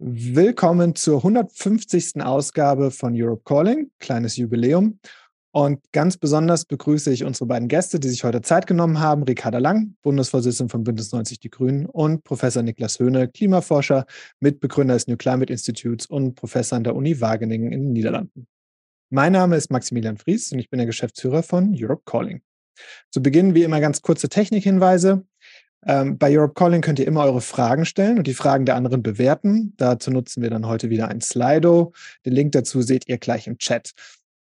Willkommen zur 150. Ausgabe von Europe Calling, kleines Jubiläum. Und ganz besonders begrüße ich unsere beiden Gäste, die sich heute Zeit genommen haben. Ricarda Lang, Bundesvorsitzende von Bündnis 90 Die Grünen und Professor Niklas Höhne, Klimaforscher, Mitbegründer des New Climate Institutes und Professor an der Uni Wageningen in den Niederlanden. Mein Name ist Maximilian Fries und ich bin der Geschäftsführer von Europe Calling. Zu Beginn wie immer ganz kurze Technikhinweise. Ähm, bei Europe Calling könnt ihr immer eure Fragen stellen und die Fragen der anderen bewerten. Dazu nutzen wir dann heute wieder ein Slido. Den Link dazu seht ihr gleich im Chat.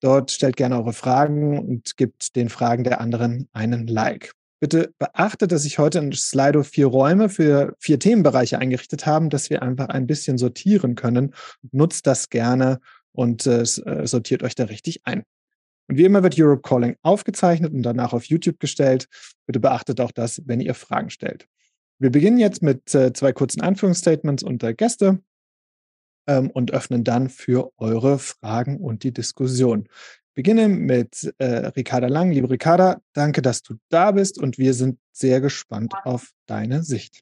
Dort stellt gerne eure Fragen und gebt den Fragen der anderen einen Like. Bitte beachtet, dass ich heute in Slido vier Räume für vier Themenbereiche eingerichtet habe, dass wir einfach ein bisschen sortieren können. Nutzt das gerne und äh, äh, sortiert euch da richtig ein. Und wie immer wird Europe Calling aufgezeichnet und danach auf YouTube gestellt. Bitte beachtet auch das, wenn ihr Fragen stellt. Wir beginnen jetzt mit äh, zwei kurzen Anführungsstatements unter Gäste ähm, und öffnen dann für eure Fragen und die Diskussion. Beginne mit äh, Ricarda Lang. Liebe Ricarda, danke, dass du da bist und wir sind sehr gespannt auf deine Sicht.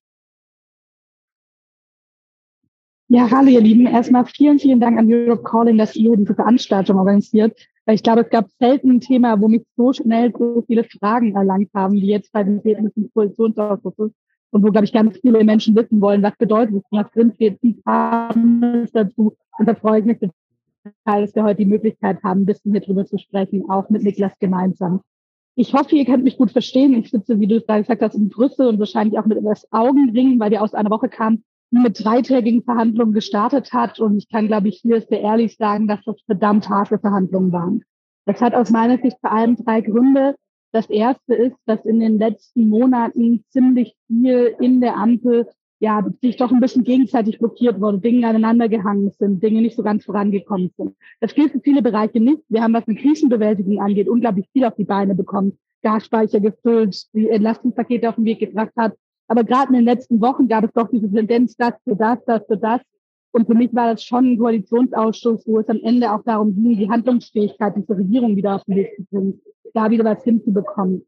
Ja, hallo ihr Lieben. Erstmal vielen, vielen Dank an Europe Calling, dass ihr diese Veranstaltung organisiert. Weil ich glaube, es gab selten ein Thema, wo mich so schnell so viele Fragen erlangt haben, wie jetzt bei den Ergebnissen des Koalitionsausschusses. Und wo, glaube ich, ganz viele Menschen wissen wollen, was bedeutet es, was drinsteht, wie kam es dazu. Und da freue ich mich dass wir heute die Möglichkeit haben, ein bisschen hier drüber zu sprechen, auch mit Niklas gemeinsam. Ich hoffe, ihr könnt mich gut verstehen. Ich sitze, wie du es gesagt hast, in Brüssel und wahrscheinlich auch mit etwas Augenringen, weil wir aus einer Woche kamen, mit dreitägigen Verhandlungen gestartet hat. Und ich kann, glaube ich, hier sehr ehrlich sagen, dass das verdammt harte Verhandlungen waren. Das hat aus meiner Sicht vor allem drei Gründe. Das erste ist, dass in den letzten Monaten ziemlich viel in der Ampel ja, sich doch ein bisschen gegenseitig blockiert wurde, Dinge aneinander gehangen sind, Dinge nicht so ganz vorangekommen sind. Das gilt für viele Bereiche nicht. Wir haben, was die Krisenbewältigung angeht, unglaublich viel auf die Beine bekommen. Gasspeicher gefüllt, die Entlastungspakete auf den Weg gebracht hat, aber gerade in den letzten Wochen gab es doch diese Tendenz, das für das, das für das. Und für mich war das schon ein Koalitionsausschuss, wo es am Ende auch darum ging, die Handlungsfähigkeit dieser Regierung wieder auf den Weg zu bringen, da wieder was hinzubekommen.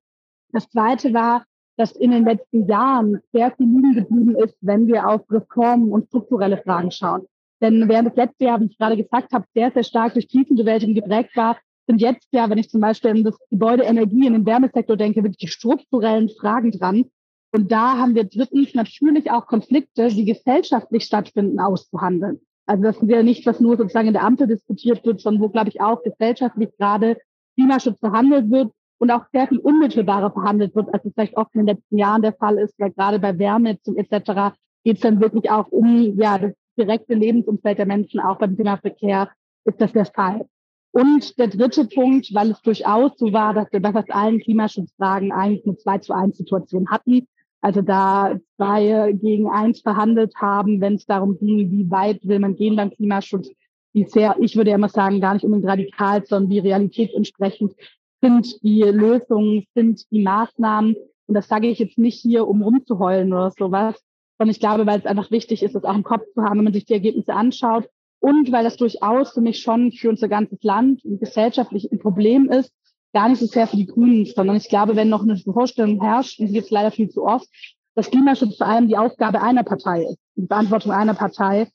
Das Zweite war, dass in den letzten Jahren sehr viel liegen geblieben ist, wenn wir auf Reformen und strukturelle Fragen schauen. Denn während das letzte Jahr, wie ich gerade gesagt habe, sehr, sehr stark durch Krisenbewältigung geprägt war, sind jetzt ja, wenn ich zum Beispiel an das Gebäude Energie in den Wärmesektor denke, wirklich die strukturellen Fragen dran, und da haben wir drittens natürlich auch Konflikte, die gesellschaftlich stattfinden, auszuhandeln. Also das ist ja nicht, was nur sozusagen in der Ampel diskutiert wird, sondern wo, glaube ich, auch gesellschaftlich gerade Klimaschutz verhandelt wird und auch sehr viel unmittelbarer verhandelt wird, als es vielleicht oft in den letzten Jahren der Fall ist, weil gerade bei Wärme etc. geht es dann wirklich auch um ja, das direkte Lebensumfeld der Menschen, auch beim Thema Verkehr ist das der Fall. Und der dritte Punkt, weil es durchaus so war, dass wir bei fast allen Klimaschutzfragen eigentlich eine 2 zu 1 Situation hatten, also da zwei gegen eins verhandelt haben, wenn es darum ging, wie weit will man gehen beim Klimaschutz, wie sehr, ich würde ja immer sagen, gar nicht unbedingt radikal, sondern wie realitätsentsprechend sind die Lösungen, sind die Maßnahmen. Und das sage ich jetzt nicht hier, um rumzuheulen oder sowas, sondern ich glaube, weil es einfach wichtig ist, das auch im Kopf zu haben, wenn man sich die Ergebnisse anschaut. Und weil das durchaus für mich schon für unser ganzes Land gesellschaftlich ein Problem ist, gar nicht so sehr für die Grünen, sondern ich glaube, wenn noch eine Vorstellung herrscht, und die gibt es leider viel zu oft, dass Klimaschutz vor allem die Aufgabe einer Partei ist, die Verantwortung einer Partei,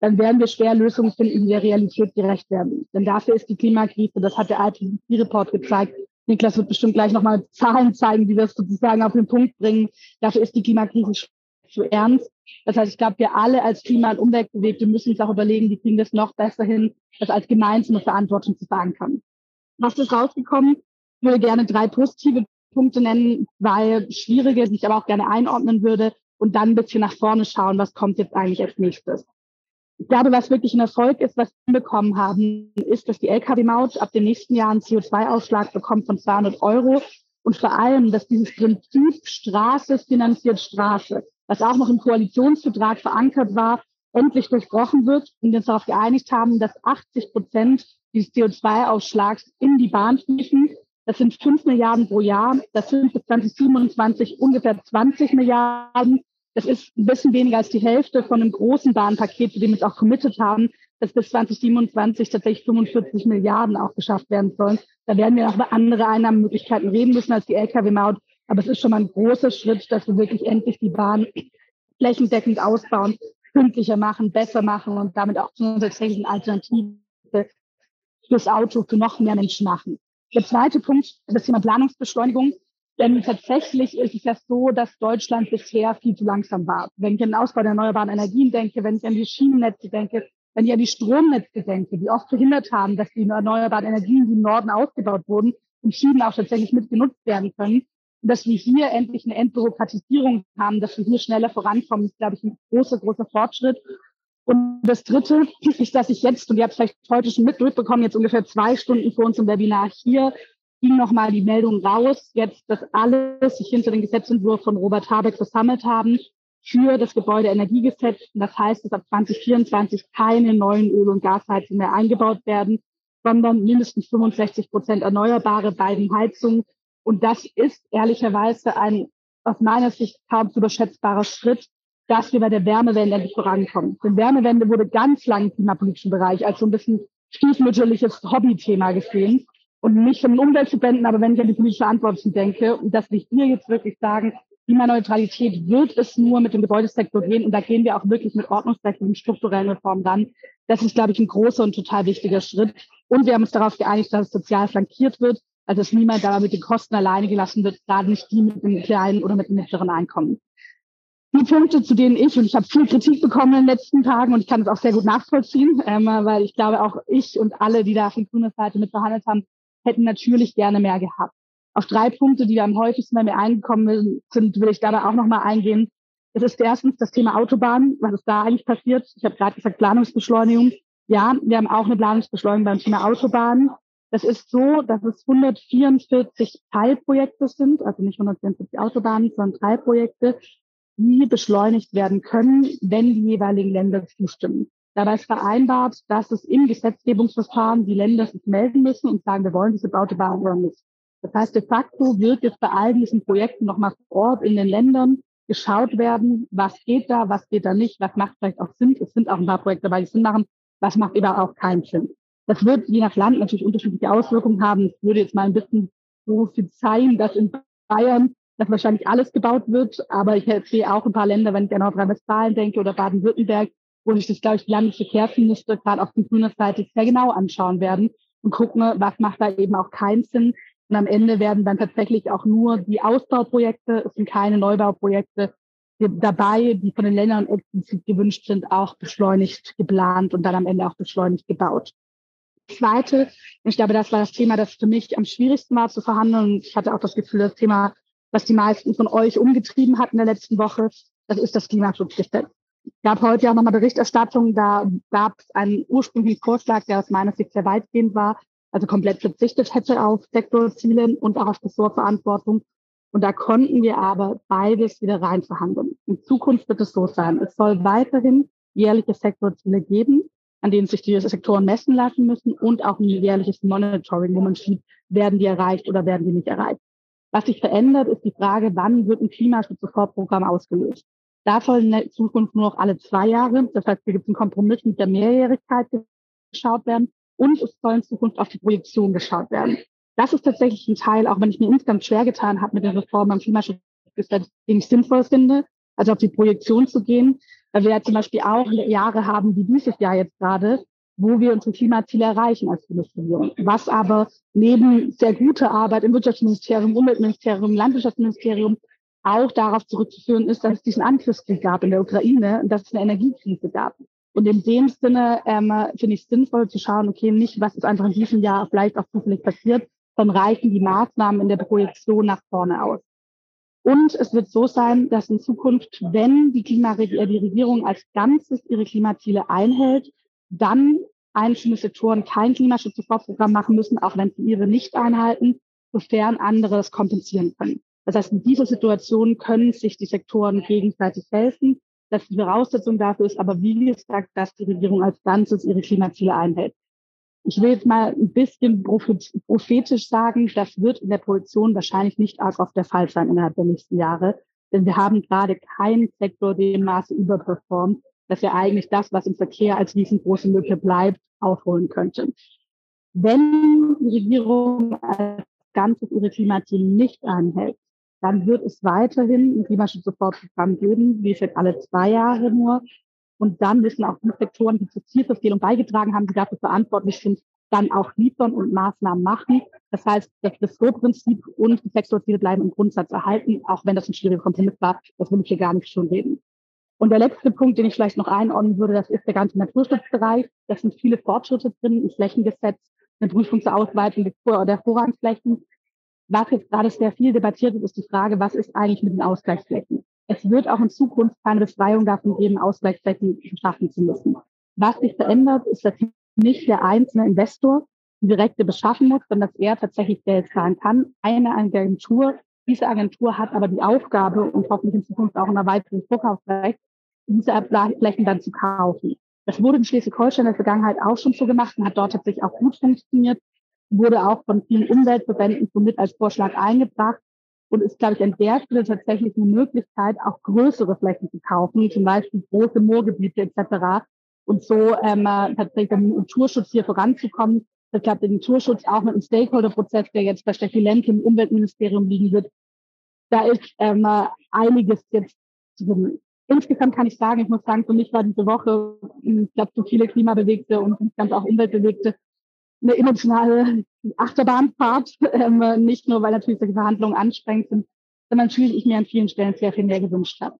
dann werden wir schwer Lösungen finden, die der Realität gerecht werden. Denn dafür ist die Klimakrise, das hat der IPCC-Report gezeigt, Niklas wird bestimmt gleich nochmal Zahlen zeigen, die das sozusagen auf den Punkt bringen. Dafür ist die Klimakrise zu ernst. Das heißt, ich glaube, wir alle als Klima- und Umweltbewegte müssen uns auch überlegen, wie kriegen wir es noch besser hin, das als gemeinsame Verantwortung zu verankern. Was ist rausgekommen? Ich würde gerne drei positive Punkte nennen, weil schwierige, die ich aber auch gerne einordnen würde und dann ein bisschen nach vorne schauen, was kommt jetzt eigentlich als nächstes. Ich glaube, was wirklich ein Erfolg ist, was wir bekommen haben, ist, dass die Lkw-Maut ab dem nächsten Jahr einen CO2-Ausschlag bekommt von 200 Euro und vor allem, dass dieses Prinzip Straße finanziert Straße, was auch noch im Koalitionsvertrag verankert war, endlich durchbrochen wird und wir uns darauf geeinigt haben, dass 80 Prozent dieses CO2-Ausschlags in die Bahn fließen. Das sind fünf Milliarden pro Jahr. Das sind bis 2027 ungefähr 20 Milliarden. Das ist ein bisschen weniger als die Hälfte von einem großen Bahnpaket, zu dem wir uns auch committed haben, dass bis 2027 tatsächlich 45 Milliarden auch geschafft werden sollen. Da werden wir noch über andere Einnahmenmöglichkeiten reden müssen als die Lkw-Maut. Aber es ist schon mal ein großer Schritt, dass wir wirklich endlich die Bahn flächendeckend ausbauen pünktlicher machen, besser machen und damit auch zu einer tatsächlichen Alternative fürs Auto für noch mehr Menschen machen. Der zweite Punkt, das Thema Planungsbeschleunigung. Denn tatsächlich ist es ja so, dass Deutschland bisher viel zu langsam war. Wenn ich an den Ausbau der erneuerbaren Energien denke, wenn ich an die Schienennetze denke, wenn ich an die Stromnetze denke, die oft verhindert haben, dass die erneuerbaren Energien, die im Norden ausgebaut wurden, im Süden auch tatsächlich mitgenutzt werden können. Und dass wir hier endlich eine Entbürokratisierung haben, dass wir hier schneller vorankommen, ist, glaube ich, ein großer, großer Fortschritt. Und das Dritte ist, dass ich jetzt, und ihr habt vielleicht heute schon mit durchbekommen, jetzt ungefähr zwei Stunden vor uns im Webinar hier, ging nochmal die Meldung raus, jetzt, dass alle sich hinter den Gesetzentwurf von Robert Habeck versammelt haben für das Gebäudeenergiegesetz. Und das heißt, dass ab 2024 keine neuen Öl- und Gasheizungen mehr eingebaut werden, sondern mindestens 65 Prozent erneuerbare bei den Heizungen. Und das ist ehrlicherweise ein aus meiner Sicht kaum zu überschätzbarer Schritt, dass wir bei der Wärmewende endlich vorankommen. Denn Wärmewende wurde ganz lang im klimapolitischen Bereich als so ein bisschen stiefmütterliches Hobbythema gesehen und nicht von den Umweltverbänden, aber wenn ich an die politische Verantwortlichen denke, dass wir hier jetzt wirklich sagen, Klimaneutralität wird es nur mit dem Gebäudesektor gehen und da gehen wir auch wirklich mit ordnungsrechtlichen strukturellen Reformen ran. Das ist, glaube ich, ein großer und total wichtiger Schritt. Und wir haben uns darauf geeinigt, dass es sozial flankiert wird, also dass niemand da mit den Kosten alleine gelassen wird, gerade nicht die mit dem kleinen oder mit dem mittleren Einkommen die Punkte, zu denen ich, und ich habe viel Kritik bekommen in den letzten Tagen und ich kann es auch sehr gut nachvollziehen, ähm, weil ich glaube, auch ich und alle, die da von grüner Seite mit verhandelt haben, hätten natürlich gerne mehr gehabt. Auf drei Punkte, die am häufigsten bei mir eingekommen sind, will ich dabei auch nochmal eingehen. Es ist erstens das Thema Autobahn. Was ist da eigentlich passiert? Ich habe gerade gesagt, Planungsbeschleunigung. Ja, wir haben auch eine Planungsbeschleunigung beim Thema Autobahn. Das ist so, dass es 144 Teilprojekte sind, also nicht 144 Autobahnen, sondern Teilprojekte, die beschleunigt werden können, wenn die jeweiligen Länder zustimmen. Dabei ist vereinbart, dass es im Gesetzgebungsverfahren die Länder sich melden müssen und sagen, wir wollen diese Autobahn oder nicht. Das heißt, de facto wird jetzt bei all diesen Projekten nochmal vor Ort in den Ländern geschaut werden, was geht da, was geht da nicht, was macht vielleicht auch Sinn. Es sind auch ein paar Projekte dabei, die Sinn machen, was macht eben auch keinen Sinn. Das wird je nach Land natürlich unterschiedliche Auswirkungen haben. Ich würde jetzt mal ein bisschen prophezeien, dass in Bayern dass wahrscheinlich alles gebaut wird. Aber ich sehe auch ein paar Länder, wenn ich an Nordrhein-Westfalen denke oder Baden-Württemberg, wo sich das, glaube ich, die Landesverkehrsminister gerade auf die grüne Seite sehr genau anschauen werden und gucken, was macht da eben auch keinen Sinn. Und am Ende werden dann tatsächlich auch nur die Ausbauprojekte, es sind keine Neubauprojekte dabei, die von den Ländern explizit gewünscht sind, auch beschleunigt geplant und dann am Ende auch beschleunigt gebaut. Zweite, ich glaube, das war das Thema, das für mich am schwierigsten war zu verhandeln. Ich hatte auch das Gefühl, das Thema was die meisten von euch umgetrieben hat in der letzten Woche, das ist das Klimaschutzgesetz. Es gab heute ja nochmal Berichterstattung, da gab es einen ursprünglichen Vorschlag, der aus meiner Sicht sehr weitgehend war, also komplett verzichtet hätte auf Sektorziele und auch auf Ressortverantwortung. Und da konnten wir aber beides wieder rein verhandeln. In Zukunft wird es so sein. Es soll weiterhin jährliche Sektorziele geben, an denen sich die Sektoren messen lassen müssen und auch ein jährliches Monitoring, wo man sieht, werden die erreicht oder werden die nicht erreicht. Was sich verändert, ist die Frage, wann wird ein Klimaschutz-Sofortprogramm ausgelöst? Da soll in Zukunft nur noch alle zwei Jahre, das heißt, hier gibt es einen Kompromiss mit der Mehrjährigkeit geschaut werden und es soll in Zukunft auf die Projektion geschaut werden. Das ist tatsächlich ein Teil, auch wenn ich mir insgesamt schwer getan habe mit der Reform beim Klimaschutzgesetz, den ich sinnvoll finde, also auf die Projektion zu gehen, weil wir ja zum Beispiel auch Jahre haben, wie dieses Jahr jetzt gerade, wo wir unsere Klimaziele erreichen als Bundesregierung. Was aber neben sehr guter Arbeit im Wirtschaftsministerium, Umweltministerium, Landwirtschaftsministerium auch darauf zurückzuführen ist, dass es diesen Angriffskrieg gab in der Ukraine und dass es eine Energiekrise gab. Und in dem Sinne ähm, finde ich es sinnvoll zu schauen, okay, nicht, was ist einfach in diesem Jahr vielleicht auch zufällig passiert, sondern reichen die Maßnahmen in der Projektion nach vorne aus. Und es wird so sein, dass in Zukunft, wenn die, Klima die Regierung als Ganzes ihre Klimaziele einhält, dann einzelne Sektoren kein Klimaschutzsofortprogramm machen müssen, auch wenn sie ihre nicht einhalten, sofern andere es kompensieren können. Das heißt, in dieser Situation können sich die Sektoren gegenseitig helfen. Das die Voraussetzung dafür ist aber, wie gesagt, dass die Regierung als Ganzes ihre Klimaziele einhält. Ich will jetzt mal ein bisschen prophetisch sagen, das wird in der Produktion wahrscheinlich nicht arg oft der Fall sein innerhalb der nächsten Jahre. Denn wir haben gerade keinen Sektor, der dem Maße überperformt, dass er eigentlich das, was im Verkehr als riesengroße Lücke bleibt, aufholen könnte. Wenn die Regierung als Ganzes ihre Klimaziele nicht einhält, dann wird es weiterhin ein Klimaschutzsofortprogramm geben, wie jetzt alle zwei Jahre nur. Und dann müssen auch die Sektoren, die zur Zielverfehlung beigetragen haben, die dafür verantwortlich sind, dann auch liefern und Maßnahmen machen. Das heißt, das Ressort-Prinzip und die Sektorziele bleiben im Grundsatz erhalten, auch wenn das ein schwieriger Kompromiss war. Das will ich hier gar nicht schon reden. Und der letzte Punkt, den ich vielleicht noch einordnen würde, das ist der ganze Naturschutzbereich. Das sind viele Fortschritte drin, ein Flächengesetz, eine Prüfung zur Ausweitung der Vorrangsflächen. Was jetzt gerade sehr viel debattiert wird, ist die Frage, was ist eigentlich mit den Ausgleichsflächen? Es wird auch in Zukunft keine Befreiung davon geben, Ausgleichsflächen schaffen zu müssen. Was sich verändert, ist, dass nicht der einzelne Investor die direkte beschaffen muss, sondern dass er tatsächlich Geld zahlen kann. Eine Agentur, diese Agentur hat aber die Aufgabe und hoffentlich in Zukunft auch ein erweitertes Vorkaufsrecht, diese Flächen dann zu kaufen. Das wurde in Schleswig-Holstein in der Vergangenheit auch schon so gemacht und hat dort tatsächlich auch gut funktioniert, wurde auch von vielen Umweltverbänden somit als Vorschlag eingebracht und ist, glaube ich, an der Stelle tatsächlich eine Möglichkeit, auch größere Flächen zu kaufen, zum Beispiel große Moorgebiete etc. Und so ähm, tatsächlich den Naturschutz hier voranzukommen. Ich glaube, den Naturschutz auch mit dem Stakeholder-Prozess, der jetzt bei Steffi Lemke im Umweltministerium liegen wird, da ist ähm, einiges jetzt drin insgesamt kann ich sagen, ich muss sagen, für mich war diese Woche, ich glaube, so viele Klimabewegte und insgesamt auch Umweltbewegte, eine emotionale Achterbahnfahrt. Ähm, nicht nur, weil natürlich solche Verhandlungen anstrengend sind, sondern natürlich ich mir an vielen Stellen sehr viel mehr gewünscht habe.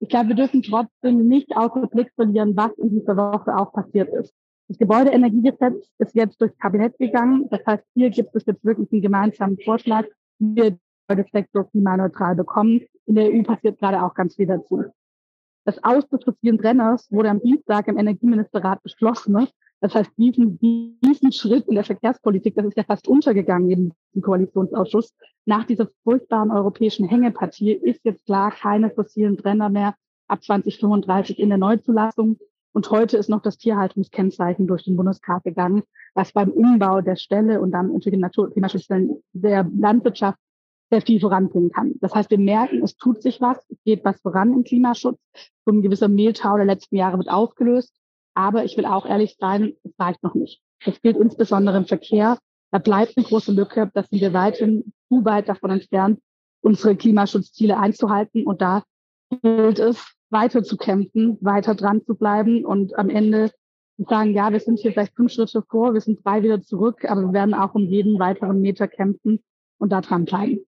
Ich glaube, wir dürfen trotzdem nicht außer Blick verlieren, was in dieser Woche auch passiert ist. Das Gebäudeenergiegesetz ist jetzt durchs Kabinett gegangen. Das heißt, hier gibt es jetzt wirklich einen gemeinsamen Vorschlag, wie wir den Sektor klimaneutral bekommen. In der EU passiert gerade auch ganz viel dazu. Das Aus des fossilen Brenners wurde am Dienstag im Energieministerrat beschlossen. Ne? Das heißt, diesen, diesen Schritt in der Verkehrspolitik, das ist ja fast untergegangen in im Koalitionsausschuss. Nach dieser furchtbaren europäischen Hängepartie ist jetzt klar keine fossilen Brenner mehr ab 2035 in der Neuzulassung. Und heute ist noch das Tierhaltungskennzeichen durch den Bundestag gegangen, was beim Umbau der Stelle und dann natürlich den Natur Klimaschutzstellen der Landwirtschaft sehr viel voranbringen kann. Das heißt, wir merken, es tut sich was, es geht was voran im Klimaschutz. So ein gewisser Mehltau der letzten Jahre wird aufgelöst. Aber ich will auch ehrlich sein, es reicht noch nicht. Das gilt insbesondere im Verkehr. Da bleibt eine große Lücke. Da sind wir weiterhin zu weit davon entfernt, unsere Klimaschutzziele einzuhalten. Und da gilt es, weiter zu kämpfen, weiter dran zu bleiben und am Ende zu sagen, ja, wir sind hier vielleicht fünf Schritte vor, wir sind drei wieder zurück, aber wir werden auch um jeden weiteren Meter kämpfen und da dran bleiben.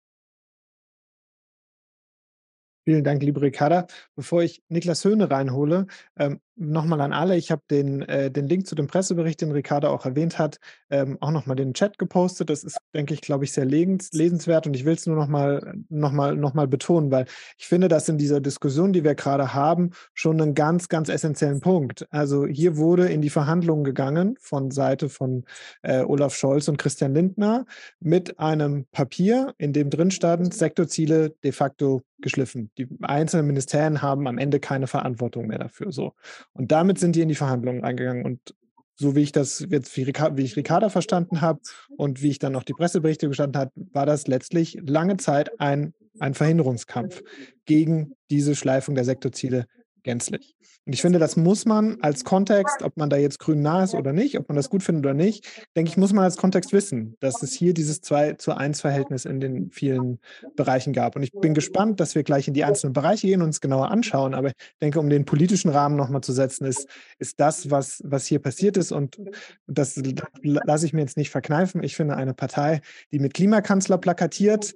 Vielen Dank, liebe Ricarda. Bevor ich Niklas Höhne reinhole, ähm, nochmal an alle. Ich habe den, äh, den Link zu dem Pressebericht, den Ricarda auch erwähnt hat, ähm, auch nochmal den Chat gepostet. Das ist, denke ich, glaube ich, sehr lesenswert und ich will es nur nochmal noch mal, noch mal betonen, weil ich finde, dass in dieser Diskussion, die wir gerade haben, schon einen ganz, ganz essentiellen Punkt. Also hier wurde in die Verhandlungen gegangen von Seite von äh, Olaf Scholz und Christian Lindner mit einem Papier, in dem drin standen Sektorziele de facto geschliffen. Die einzelnen Ministerien haben am Ende keine Verantwortung mehr dafür. So. Und damit sind die in die Verhandlungen eingegangen. Und so wie ich das jetzt, wie, wie ich Ricarda verstanden habe und wie ich dann auch die Presseberichte gestanden habe, war das letztlich lange Zeit ein, ein Verhinderungskampf gegen diese Schleifung der Sektorziele gänzlich. Und ich finde, das muss man als Kontext, ob man da jetzt grün nah ist oder nicht, ob man das gut findet oder nicht, denke ich, muss man als Kontext wissen, dass es hier dieses 2 zu 1 Verhältnis in den vielen Bereichen gab. Und ich bin gespannt, dass wir gleich in die einzelnen Bereiche gehen und uns genauer anschauen. Aber ich denke, um den politischen Rahmen nochmal zu setzen, ist, ist das, was, was hier passiert ist. Und das lasse ich mir jetzt nicht verkneifen. Ich finde, eine Partei, die mit Klimakanzler plakatiert,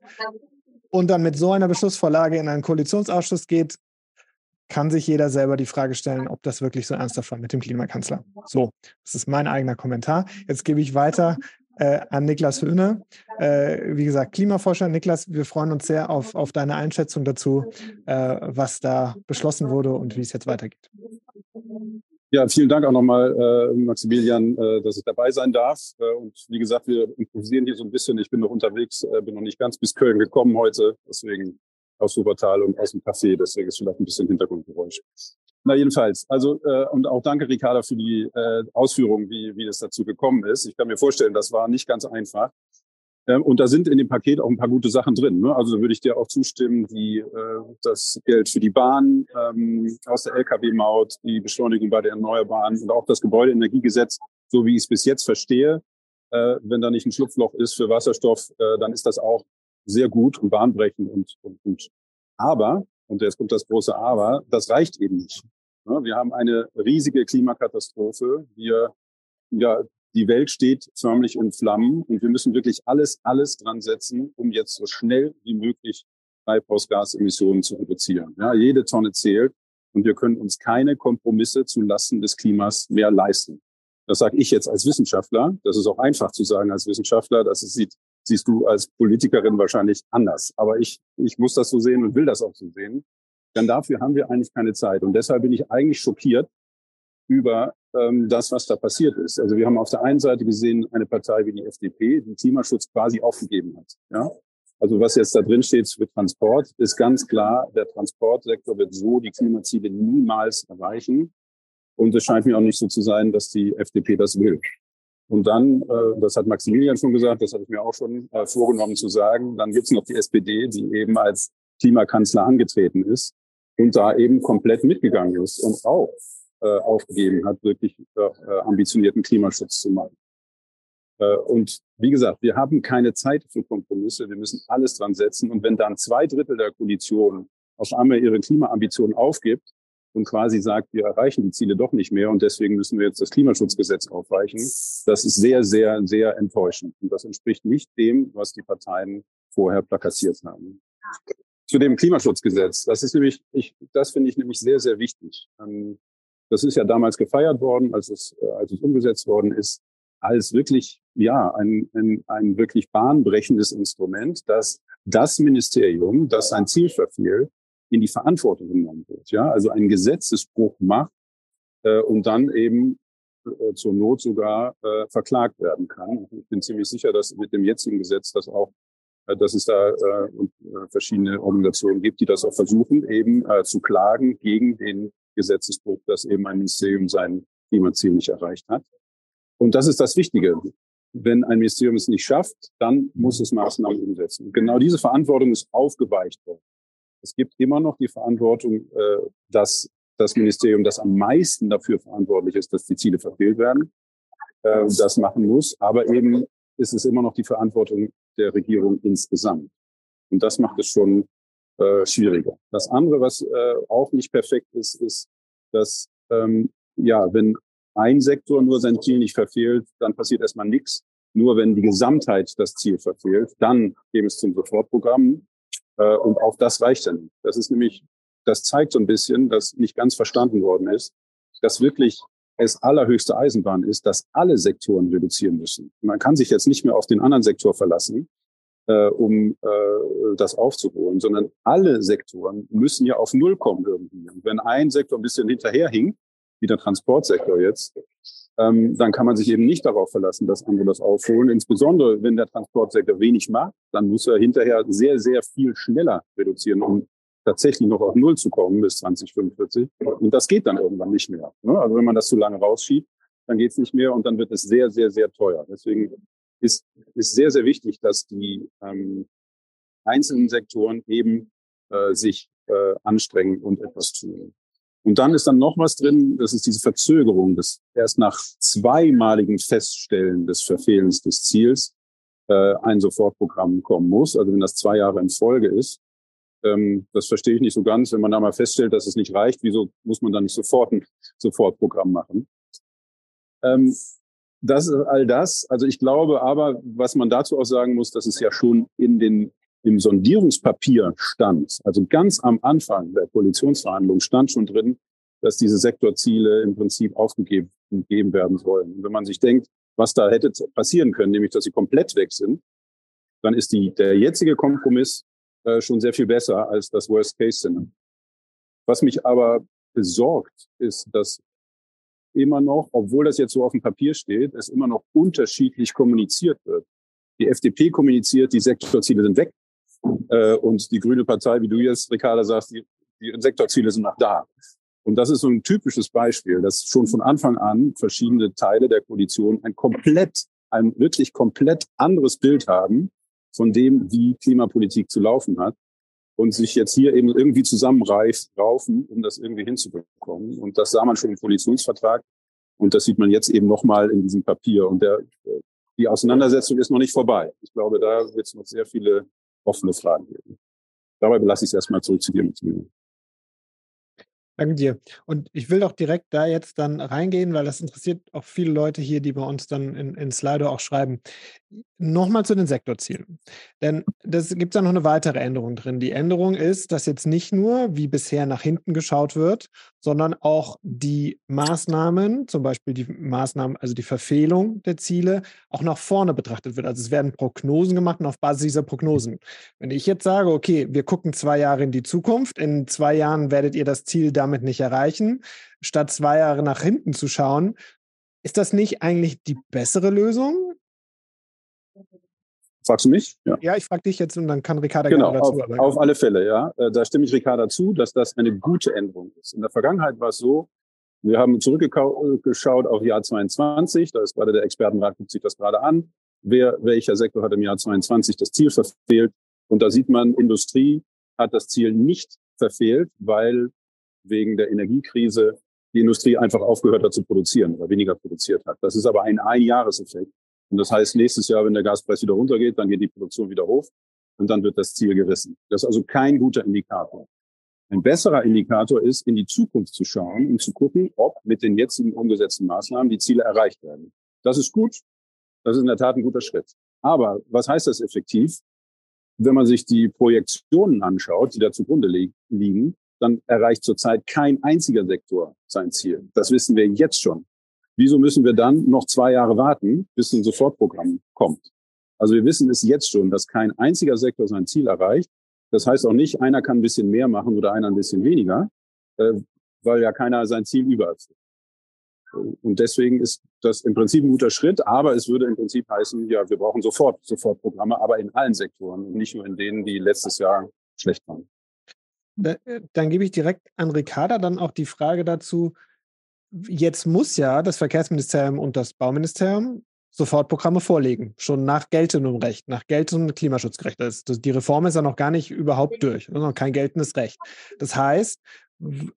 und dann mit so einer Beschlussvorlage in einen Koalitionsausschuss geht, kann sich jeder selber die Frage stellen, ob das wirklich so ernsthaft war mit dem Klimakanzler. So, das ist mein eigener Kommentar. Jetzt gebe ich weiter äh, an Niklas Höhne. Äh, wie gesagt, Klimaforscher. Niklas, wir freuen uns sehr auf, auf deine Einschätzung dazu, äh, was da beschlossen wurde und wie es jetzt weitergeht. Ja, vielen Dank auch nochmal, äh, Maximilian, äh, dass ich dabei sein darf. Äh, und wie gesagt, wir improvisieren hier so ein bisschen. Ich bin noch unterwegs, bin noch nicht ganz bis Köln gekommen heute. Deswegen aus Hubertal und aus dem Café. Deswegen ist vielleicht ein bisschen Hintergrundgeräusch. Na jedenfalls, also äh, und auch danke Ricarda für die äh, Ausführungen, wie, wie es dazu gekommen ist. Ich kann mir vorstellen, das war nicht ganz einfach. Ähm, und da sind in dem Paket auch ein paar gute Sachen drin. Ne? Also da würde ich dir auch zustimmen, die, äh, das Geld für die Bahn ähm, aus der Lkw-Maut, die Beschleunigung bei den Erneuerbaren und auch das Gebäudeenergiegesetz, so wie ich es bis jetzt verstehe. Äh, wenn da nicht ein Schlupfloch ist für Wasserstoff, äh, dann ist das auch sehr gut und bahnbrechend und, und gut. Aber, und jetzt kommt das große Aber, das reicht eben nicht. Wir haben eine riesige Klimakatastrophe. Wir, ja, die Welt steht förmlich in Flammen und wir müssen wirklich alles, alles dran setzen, um jetzt so schnell wie möglich Treibhausgasemissionen zu reduzieren. Ja, jede Tonne zählt und wir können uns keine Kompromisse zu Lasten des Klimas mehr leisten. Das sage ich jetzt als Wissenschaftler. Das ist auch einfach zu sagen als Wissenschaftler. Das sieht, siehst du als Politikerin wahrscheinlich anders. Aber ich, ich muss das so sehen und will das auch so sehen. Denn dafür haben wir eigentlich keine Zeit. Und deshalb bin ich eigentlich schockiert über ähm, das, was da passiert ist. Also wir haben auf der einen Seite gesehen eine Partei wie die FDP, die Klimaschutz quasi aufgegeben hat. Ja? Also was jetzt da drin steht für Transport, ist ganz klar, der Transportsektor wird so die Klimaziele niemals erreichen. Und es scheint mir auch nicht so zu sein, dass die FDP das will. Und dann, äh, das hat Maximilian schon gesagt, das habe ich mir auch schon äh, vorgenommen zu sagen, dann gibt es noch die SPD, die eben als Klimakanzler angetreten ist und da eben komplett mitgegangen ist und auch äh, aufgegeben hat, wirklich äh, ambitionierten Klimaschutz zu machen. Äh, und wie gesagt, wir haben keine Zeit für Kompromisse. Wir müssen alles dran setzen. Und wenn dann zwei Drittel der Koalition auf einmal ihre Klimaambitionen aufgibt und quasi sagt, wir erreichen die Ziele doch nicht mehr und deswegen müssen wir jetzt das Klimaschutzgesetz aufweichen, das ist sehr, sehr, sehr enttäuschend. Und das entspricht nicht dem, was die Parteien vorher plakatiert haben. Zu dem Klimaschutzgesetz. Das ist nämlich, ich, das finde ich nämlich sehr, sehr wichtig. Ähm, das ist ja damals gefeiert worden, als es, äh, als es umgesetzt worden ist als wirklich, ja, ein, ein, ein wirklich bahnbrechendes Instrument, dass das Ministerium, das sein Ziel verfehlt, in die Verantwortung genommen wird. Ja, also einen Gesetzesbruch macht äh, und dann eben äh, zur Not sogar äh, verklagt werden kann. Ich bin ziemlich sicher, dass mit dem jetzigen Gesetz das auch, äh, dass es da äh, äh, verschiedene Organisationen gibt, die das auch versuchen, eben äh, zu klagen gegen den Gesetzesbruch, dass eben ein Ministerium sein Klimaziel nicht erreicht hat. Und das ist das Wichtige. Wenn ein Ministerium es nicht schafft, dann muss es Maßnahmen umsetzen. Und genau diese Verantwortung ist aufgeweicht worden. Es gibt immer noch die Verantwortung, äh, dass das Ministerium, das am meisten dafür verantwortlich ist, dass die Ziele verfehlt werden, äh, das machen muss. Aber eben ist es immer noch die Verantwortung der Regierung insgesamt. Und das macht es schon äh, schwieriger. Das andere, was auch nicht perfekt ist, ist, dass ähm, ja, wenn ein Sektor nur sein Ziel nicht verfehlt, dann passiert erstmal nichts. Nur wenn die Gesamtheit das Ziel verfehlt, dann gehen es zum Sofortprogramm. Äh, und auch das reicht dann. Das ist nämlich, das zeigt so ein bisschen, dass nicht ganz verstanden worden ist, dass wirklich es allerhöchste Eisenbahn ist, dass alle Sektoren reduzieren müssen. Man kann sich jetzt nicht mehr auf den anderen Sektor verlassen, äh, um äh, das aufzuholen, sondern alle Sektoren müssen ja auf Null kommen irgendwie. Und wenn ein Sektor ein bisschen hinterherhinkt, wie der Transportsektor jetzt, ähm, dann kann man sich eben nicht darauf verlassen, dass andere das aufholen. Insbesondere, wenn der Transportsektor wenig macht, dann muss er hinterher sehr, sehr viel schneller reduzieren, um tatsächlich noch auf Null zu kommen bis 2045. Und das geht dann irgendwann nicht mehr. Ne? Also wenn man das zu lange rausschiebt, dann geht es nicht mehr und dann wird es sehr, sehr, sehr teuer. Deswegen ist, ist sehr, sehr wichtig, dass die ähm, einzelnen Sektoren eben äh, sich äh, anstrengen und etwas tun. Und dann ist dann noch was drin, das ist diese Verzögerung, dass erst nach zweimaligen Feststellen des Verfehlens des Ziels äh, ein Sofortprogramm kommen muss. Also wenn das zwei Jahre in Folge ist, ähm, das verstehe ich nicht so ganz. Wenn man da mal feststellt, dass es nicht reicht, wieso muss man dann nicht sofort ein Sofortprogramm machen? Ähm, das ist all das. Also ich glaube aber, was man dazu auch sagen muss, dass es ja schon in den im Sondierungspapier stand, also ganz am Anfang der Koalitionsverhandlungen stand schon drin, dass diese Sektorziele im Prinzip aufgegeben werden sollen. Und wenn man sich denkt, was da hätte passieren können, nämlich dass sie komplett weg sind, dann ist die, der jetzige Kompromiss äh, schon sehr viel besser als das Worst-Case-Szenario. Was mich aber besorgt, ist, dass immer noch, obwohl das jetzt so auf dem Papier steht, es immer noch unterschiedlich kommuniziert wird. Die FDP kommuniziert, die Sektorziele sind weg. Äh, und die Grüne Partei, wie du jetzt, Ricarda, sagst, die, die Sektorziele sind noch da. Und das ist so ein typisches Beispiel, dass schon von Anfang an verschiedene Teile der Koalition ein komplett, ein wirklich komplett anderes Bild haben von dem, wie Klimapolitik zu laufen hat und sich jetzt hier eben irgendwie zusammenraufen, um das irgendwie hinzubekommen. Und das sah man schon im Koalitionsvertrag und das sieht man jetzt eben nochmal in diesem Papier. Und der, die Auseinandersetzung ist noch nicht vorbei. Ich glaube, da wird es noch sehr viele offene Fragen geben. Dabei belasse ich es erstmal zurück zu dir, Maximilian. Danke dir. Und ich will doch direkt da jetzt dann reingehen, weil das interessiert auch viele Leute hier, die bei uns dann in, in Slido auch schreiben. Nochmal zu den Sektorzielen. Denn das gibt da noch eine weitere Änderung drin. Die Änderung ist, dass jetzt nicht nur wie bisher nach hinten geschaut wird, sondern auch die Maßnahmen, zum Beispiel die Maßnahmen, also die Verfehlung der Ziele, auch nach vorne betrachtet wird. Also es werden Prognosen gemacht und auf Basis dieser Prognosen. Wenn ich jetzt sage, okay, wir gucken zwei Jahre in die Zukunft, in zwei Jahren werdet ihr das Ziel damit nicht erreichen, statt zwei Jahre nach hinten zu schauen, ist das nicht eigentlich die bessere Lösung? Fragst du mich? Ja, ja ich frage dich jetzt und dann kann Ricarda genau, gerne dazu. Auf, auf alle Fälle, ja. Äh, da stimme ich Ricarda zu, dass das eine gute Änderung ist. In der Vergangenheit war es so, wir haben zurückgeschaut auf Jahr 22, da ist gerade der Expertenrat, guckt sich das gerade an. Wer, welcher Sektor hat im Jahr 22 das Ziel verfehlt? Und da sieht man, Industrie hat das Ziel nicht verfehlt, weil wegen der Energiekrise die Industrie einfach aufgehört hat zu produzieren oder weniger produziert hat. Das ist aber ein Einjahreseffekt. Und das heißt, nächstes Jahr, wenn der Gaspreis wieder runtergeht, dann geht die Produktion wieder hoch und dann wird das Ziel gerissen. Das ist also kein guter Indikator. Ein besserer Indikator ist, in die Zukunft zu schauen und zu gucken, ob mit den jetzigen umgesetzten Maßnahmen die Ziele erreicht werden. Das ist gut. Das ist in der Tat ein guter Schritt. Aber was heißt das effektiv? Wenn man sich die Projektionen anschaut, die da zugrunde liegen, dann erreicht zurzeit kein einziger Sektor sein Ziel. Das wissen wir jetzt schon. Wieso müssen wir dann noch zwei Jahre warten, bis ein Sofortprogramm kommt? Also wir wissen es jetzt schon, dass kein einziger Sektor sein Ziel erreicht. Das heißt auch nicht, einer kann ein bisschen mehr machen oder einer ein bisschen weniger, äh, weil ja keiner sein Ziel übererfüllt. Und deswegen ist das im Prinzip ein guter Schritt, aber es würde im Prinzip heißen, ja, wir brauchen sofort, sofort Programme, aber in allen Sektoren und nicht nur in denen, die letztes Jahr schlecht waren. Äh, dann gebe ich direkt an Ricarda dann auch die Frage dazu, jetzt muss ja das Verkehrsministerium und das Bauministerium Sofortprogramme vorlegen, schon nach geltendem Recht, nach geltendem Klimaschutzrecht. Das, das, die Reform ist ja noch gar nicht überhaupt durch, noch kein geltendes Recht. Das heißt,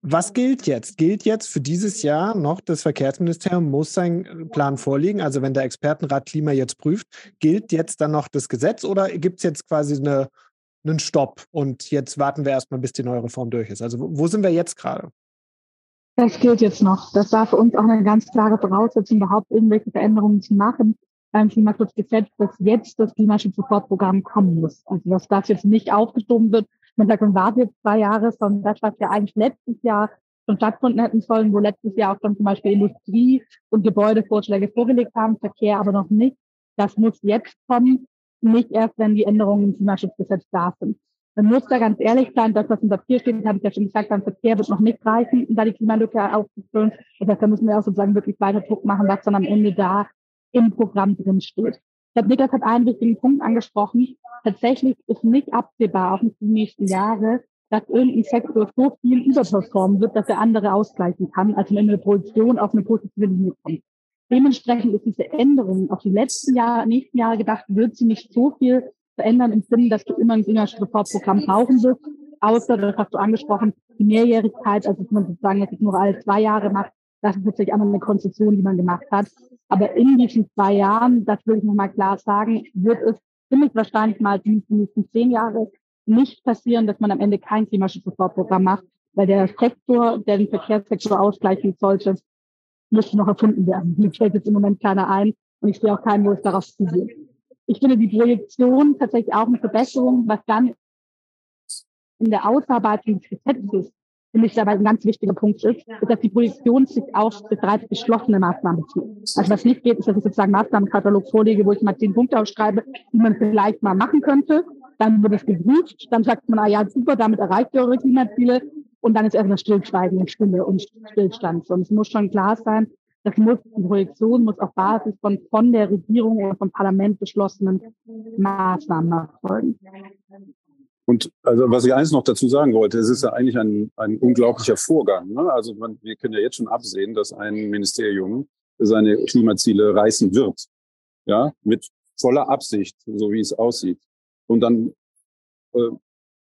was gilt jetzt? Gilt jetzt für dieses Jahr noch, das Verkehrsministerium muss seinen Plan vorlegen? Also wenn der Expertenrat Klima jetzt prüft, gilt jetzt dann noch das Gesetz oder gibt es jetzt quasi eine, einen Stopp und jetzt warten wir erstmal, bis die neue Reform durch ist? Also wo sind wir jetzt gerade? Das gilt jetzt noch. Das war für uns auch eine ganz klare Voraussetzung, überhaupt irgendwelche Veränderungen zu machen beim Klimaschutzgesetz, dass jetzt das Klimaschutzsofortprogramm kommen muss. Also dass das jetzt nicht aufgeschoben wird. Man sagt, man wartet jetzt zwei Jahre, sondern das, was ja eigentlich letztes Jahr schon stattfinden hätten sollen, wo letztes Jahr auch schon zum Beispiel Industrie und Gebäudevorschläge vorgelegt haben, Verkehr aber noch nicht. Das muss jetzt kommen, nicht erst, wenn die Änderungen im Klimaschutzgesetz da sind. Man muss da ganz ehrlich sein, das, was im Papier steht, habe ich ja schon gesagt, beim Verkehr wird noch nicht reichen, um da die Klimalücke aufzufüllen. Das heißt, da müssen wir auch sozusagen wirklich weiter Druck machen, was dann am Ende da im Programm drin steht. Ich glaube, Niklas hat einen wichtigen Punkt angesprochen. Tatsächlich ist nicht absehbar, auch nicht die nächsten Jahre, dass irgendein Sektor so viel überperformen wird, dass er andere ausgleichen kann, als wenn eine Produktion auf eine positive Linie kommt. Dementsprechend ist diese Änderung auf die letzten Jahre, nächsten Jahre gedacht, wird sie nicht so viel verändern im Sinne, dass du immer ein Singerreformprogramm brauchen wirst, außer, das hast du angesprochen, die Mehrjährigkeit, also dass man sozusagen jetzt nur alle zwei Jahre macht, das ist natürlich einmal eine Konzession, die man gemacht hat. Aber in diesen zwei Jahren, das will ich nochmal klar sagen, wird es ziemlich wahrscheinlich mal die nächsten zehn Jahre nicht passieren, dass man am Ende kein Klimaschutzreformprogramm macht, weil der Sektor, der den Verkehrssektor ausgleichen sollte, müsste noch erfunden werden. Mir fällt jetzt im Moment keiner ein und ich sehe auch keinen, wo es darauf zugeht. Ich finde die Projektion tatsächlich auch eine Verbesserung, was dann in der Ausarbeitung des Gesetzes finde ich dabei ein ganz wichtiger Punkt ist, ist, dass die Projektion sich auf bereits beschlossene Maßnahmen bezieht. Also was nicht geht, ist, dass ich sozusagen Maßnahmenkatalog vorlege, wo ich mal zehn Punkte aufschreibe, die man vielleicht mal machen könnte. Dann wird es geprüft, dann sagt man, ah ja, super, damit erreicht ihr eure Klimaziele. Und dann ist erstmal Stillschweigen und Stille und Stillstand. Und es muss schon klar sein, das muss, die Projektion muss auf Basis von, von der Regierung oder vom Parlament beschlossenen Maßnahmen erfolgen. Und also was ich eins noch dazu sagen wollte, es ist ja eigentlich ein, ein unglaublicher Vorgang. Ne? Also man, wir können ja jetzt schon absehen, dass ein Ministerium seine Klimaziele reißen wird. Ja, mit voller Absicht, so wie es aussieht. Und dann, äh,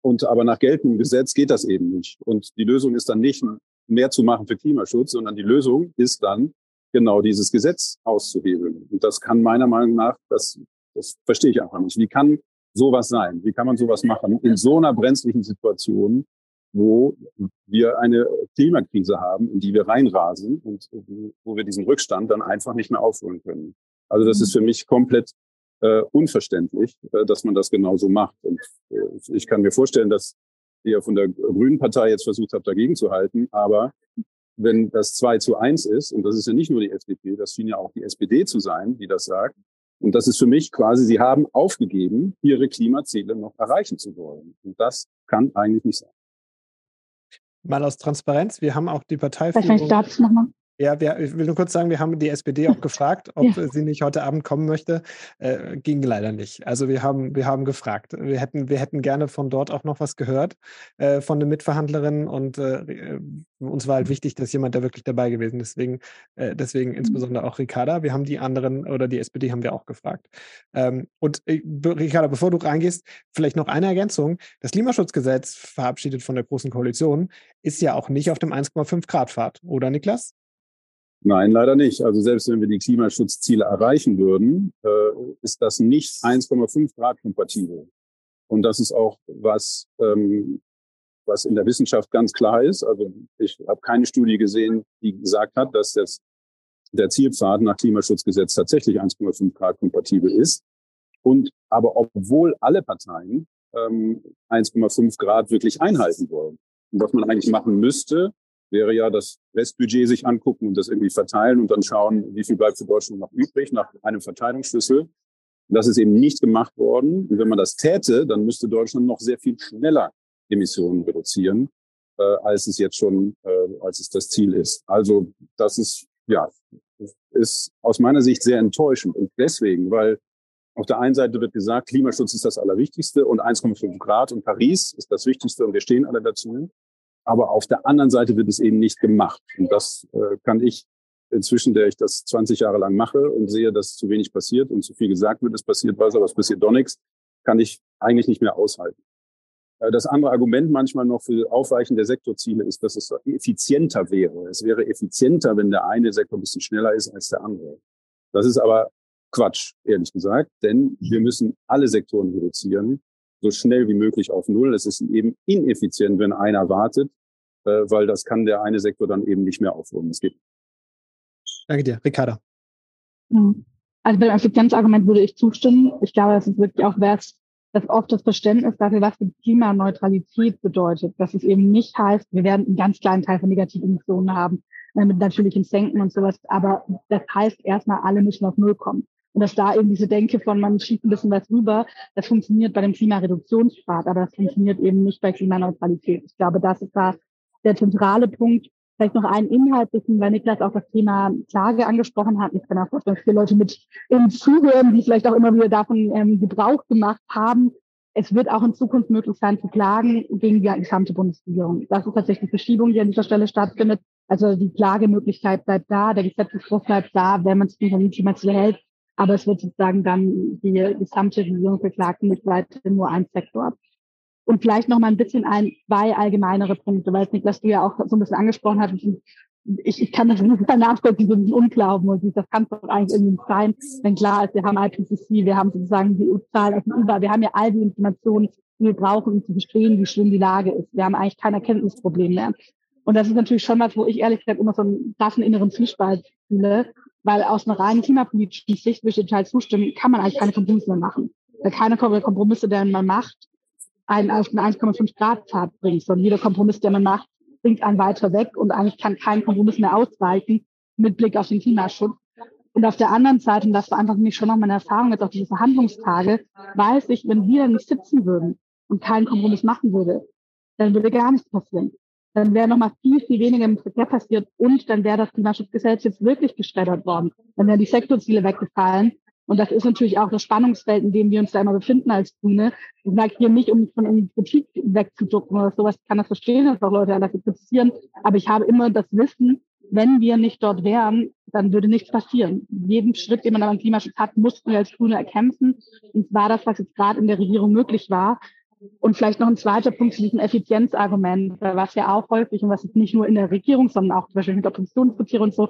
und aber nach geltendem Gesetz geht das eben nicht. Und die Lösung ist dann nicht mehr zu machen für Klimaschutz, sondern die Lösung ist dann, genau dieses Gesetz auszuhebeln. Und das kann meiner Meinung nach, das, das verstehe ich einfach nicht. Wie kann sowas sein? Wie kann man sowas machen in so einer brenzlichen Situation, wo wir eine Klimakrise haben, in die wir reinrasen und wo wir diesen Rückstand dann einfach nicht mehr aufholen können. Also das ist für mich komplett äh, unverständlich, äh, dass man das genauso macht. Und äh, ich kann mir vorstellen, dass ihr von der Grünen Partei jetzt versucht habt, dagegen zu halten. Aber wenn das 2 zu 1 ist, und das ist ja nicht nur die FDP, das schien ja auch die SPD zu sein, die das sagt, und das ist für mich quasi, sie haben aufgegeben, ihre Klimaziele noch erreichen zu wollen. Und das kann eigentlich nicht sein. Mal aus Transparenz, wir haben auch die Partei. Vielleicht dazu nochmal. Ja, wir, ich will nur kurz sagen, wir haben die SPD auch gefragt, ob ja. sie nicht heute Abend kommen möchte. Äh, ging leider nicht. Also wir haben, wir haben gefragt. Wir hätten, wir hätten gerne von dort auch noch was gehört, äh, von den Mitverhandlerinnen. Und äh, äh uns war halt wichtig, dass jemand da wirklich dabei gewesen ist. Deswegen, äh, deswegen mhm. insbesondere auch Ricarda. Wir haben die anderen oder die SPD haben wir auch gefragt. Ähm, und äh, Ricarda, bevor du reingehst, vielleicht noch eine Ergänzung. Das Klimaschutzgesetz, verabschiedet von der Großen Koalition, ist ja auch nicht auf dem 1,5 Grad Pfad, oder Niklas? Nein, leider nicht. Also selbst wenn wir die Klimaschutzziele erreichen würden, äh, ist das nicht 1,5 Grad kompatibel. Und das ist auch was, ähm, was in der Wissenschaft ganz klar ist. Also ich habe keine Studie gesehen, die gesagt hat, dass das, der Zielpfad nach Klimaschutzgesetz tatsächlich 1,5 Grad kompatibel ist. Und aber obwohl alle Parteien ähm, 1,5 Grad wirklich einhalten wollen. Und was man eigentlich machen müsste, wäre ja das Restbudget sich angucken und das irgendwie verteilen und dann schauen, wie viel bleibt für Deutschland noch übrig nach einem Verteilungsschlüssel. Das ist eben nicht gemacht worden. Und wenn man das täte, dann müsste Deutschland noch sehr viel schneller Emissionen reduzieren, äh, als es jetzt schon, äh, als es das Ziel ist. Also das ist, ja, ist aus meiner Sicht sehr enttäuschend. Und deswegen, weil auf der einen Seite wird gesagt, Klimaschutz ist das Allerwichtigste und 1,5 Grad und Paris ist das Wichtigste und wir stehen alle dazu. Aber auf der anderen Seite wird es eben nicht gemacht. Und das äh, kann ich inzwischen, der ich das 20 Jahre lang mache und sehe, dass zu wenig passiert und zu viel gesagt wird, es passiert was, aber es passiert doch nichts, kann ich eigentlich nicht mehr aushalten. Äh, das andere Argument manchmal noch für Aufweichen der Sektorziele ist, dass es effizienter wäre. Es wäre effizienter, wenn der eine Sektor ein bisschen schneller ist als der andere. Das ist aber Quatsch, ehrlich gesagt, denn wir müssen alle Sektoren reduzieren so schnell wie möglich auf Null. Es ist eben ineffizient, wenn einer wartet, äh, weil das kann der eine Sektor dann eben nicht mehr aufholen. Das geht. Danke dir, Ricarda. Also beim Effizienzargument würde ich zustimmen. Ich glaube, das ist wirklich auch wert, dass oft das Verständnis dafür, was die Klimaneutralität bedeutet, dass es eben nicht heißt, wir werden einen ganz kleinen Teil von negativen Emissionen haben, äh, mit natürlichen Senken und sowas, aber das heißt erstmal, alle müssen auf Null kommen. Und dass da eben diese Denke von man schiebt ein bisschen was rüber, das funktioniert bei dem Klimareduktionsgrad, aber das funktioniert eben nicht bei Klimaneutralität. Ich glaube, das ist da der zentrale Punkt. Vielleicht noch einen inhaltlichen, weil Niklas auch das Thema Klage angesprochen hat. Ich kann auch vorstellen, viele Leute mit im Zuhören, die vielleicht auch immer wieder davon ähm, Gebrauch gemacht haben. Es wird auch in Zukunft möglich sein, zu klagen gegen die gesamte Bundesregierung. Das ist tatsächlich die Verschiebung, die an dieser Stelle stattfindet. Also die Klagemöglichkeit bleibt da, der Gesetzesbruch bleibt da, wenn man sich nicht an die Klimaziele hält. Aber es wird sozusagen dann die gesamte Regierung verklagt mit weiterhin nur ein Sektor. Und vielleicht noch mal ein bisschen ein, zwei allgemeinere Punkte, weil Niklas du ja auch so ein bisschen angesprochen hast. Ich, ich kann das nicht nachvollziehen, so ein Unglauben und das kann doch eigentlich irgendwie nicht sein, wenn klar ist, wir haben IPCC, wir haben sozusagen die Zahl aus dem Über, wir haben ja all die Informationen, die wir brauchen, um zu verstehen, wie schlimm die Lage ist. Wir haben eigentlich kein Erkenntnisproblem mehr. Und das ist natürlich schon was, wo ich ehrlich gesagt immer so einen krassen inneren Zwiespalt fühle, weil aus einer reinen klimapolitischen Sicht, würde ich total zustimmen, kann man eigentlich keine Kompromisse mehr machen. Weil keine Kompromisse, die man macht, einen auf den 1,5 Grad Pfad bringt, sondern jeder Kompromiss, der man macht, bringt einen weiter weg und eigentlich kann kein Kompromiss mehr ausweichen mit Blick auf den Klimaschutz. Und auf der anderen Seite, und das war einfach nicht schon noch meine Erfahrung jetzt auf diese Verhandlungstage, weiß ich, wenn wir nicht sitzen würden und keinen Kompromiss machen würde, dann würde gar nichts passieren dann wäre noch mal viel, viel weniger im Verkehr passiert und dann wäre das Klimaschutzgesetz jetzt wirklich geschreddert worden. Dann wären die Sektorziele weggefallen. Und das ist natürlich auch das Spannungsfeld, in dem wir uns da immer befinden als Grüne. Ich sage hier nicht, um von irgendwie Kritik wegzuducken oder sowas. Ich kann das verstehen, dass auch Leute dafür kritisieren. Aber ich habe immer das Wissen, wenn wir nicht dort wären, dann würde nichts passieren. Jeden Schritt, den man beim Klimaschutz hat, mussten wir als Grüne erkämpfen. Und zwar das, was jetzt gerade in der Regierung möglich war. Und vielleicht noch ein zweiter Punkt zu diesem Effizienzargument, was ja auch häufig und was nicht nur in der Regierung, sondern auch zum Beispiel mit Opposition diskutiert und so,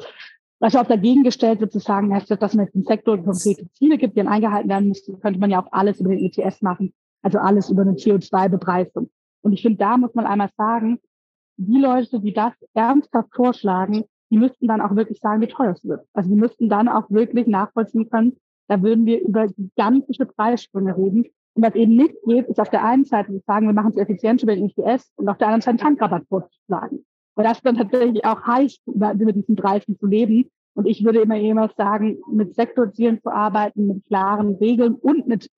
was auch dagegen gestellt wird, zu sagen, dass man im Sektor konkrete Ziele gibt, die dann eingehalten werden müssen, könnte man ja auch alles über den ETS machen, also alles über eine CO2-Bepreisung. Und ich finde, da muss man einmal sagen, die Leute, die das ernsthaft vorschlagen, die müssten dann auch wirklich sagen, wie teuer es wird. Also die müssten dann auch wirklich nachvollziehen können, da würden wir über gigantische Preissprünge reden. Und was eben nicht geht, ist auf der einen Seite zu sagen, wir machen es effizient über den IPS und auf der anderen Seite einen Tankrabatt vorzuschlagen. Weil das dann tatsächlich auch heißt, über, über diesen Preisen zu leben. Und ich würde immer immer sagen, mit Sektorzielen zu arbeiten, mit klaren Regeln und mit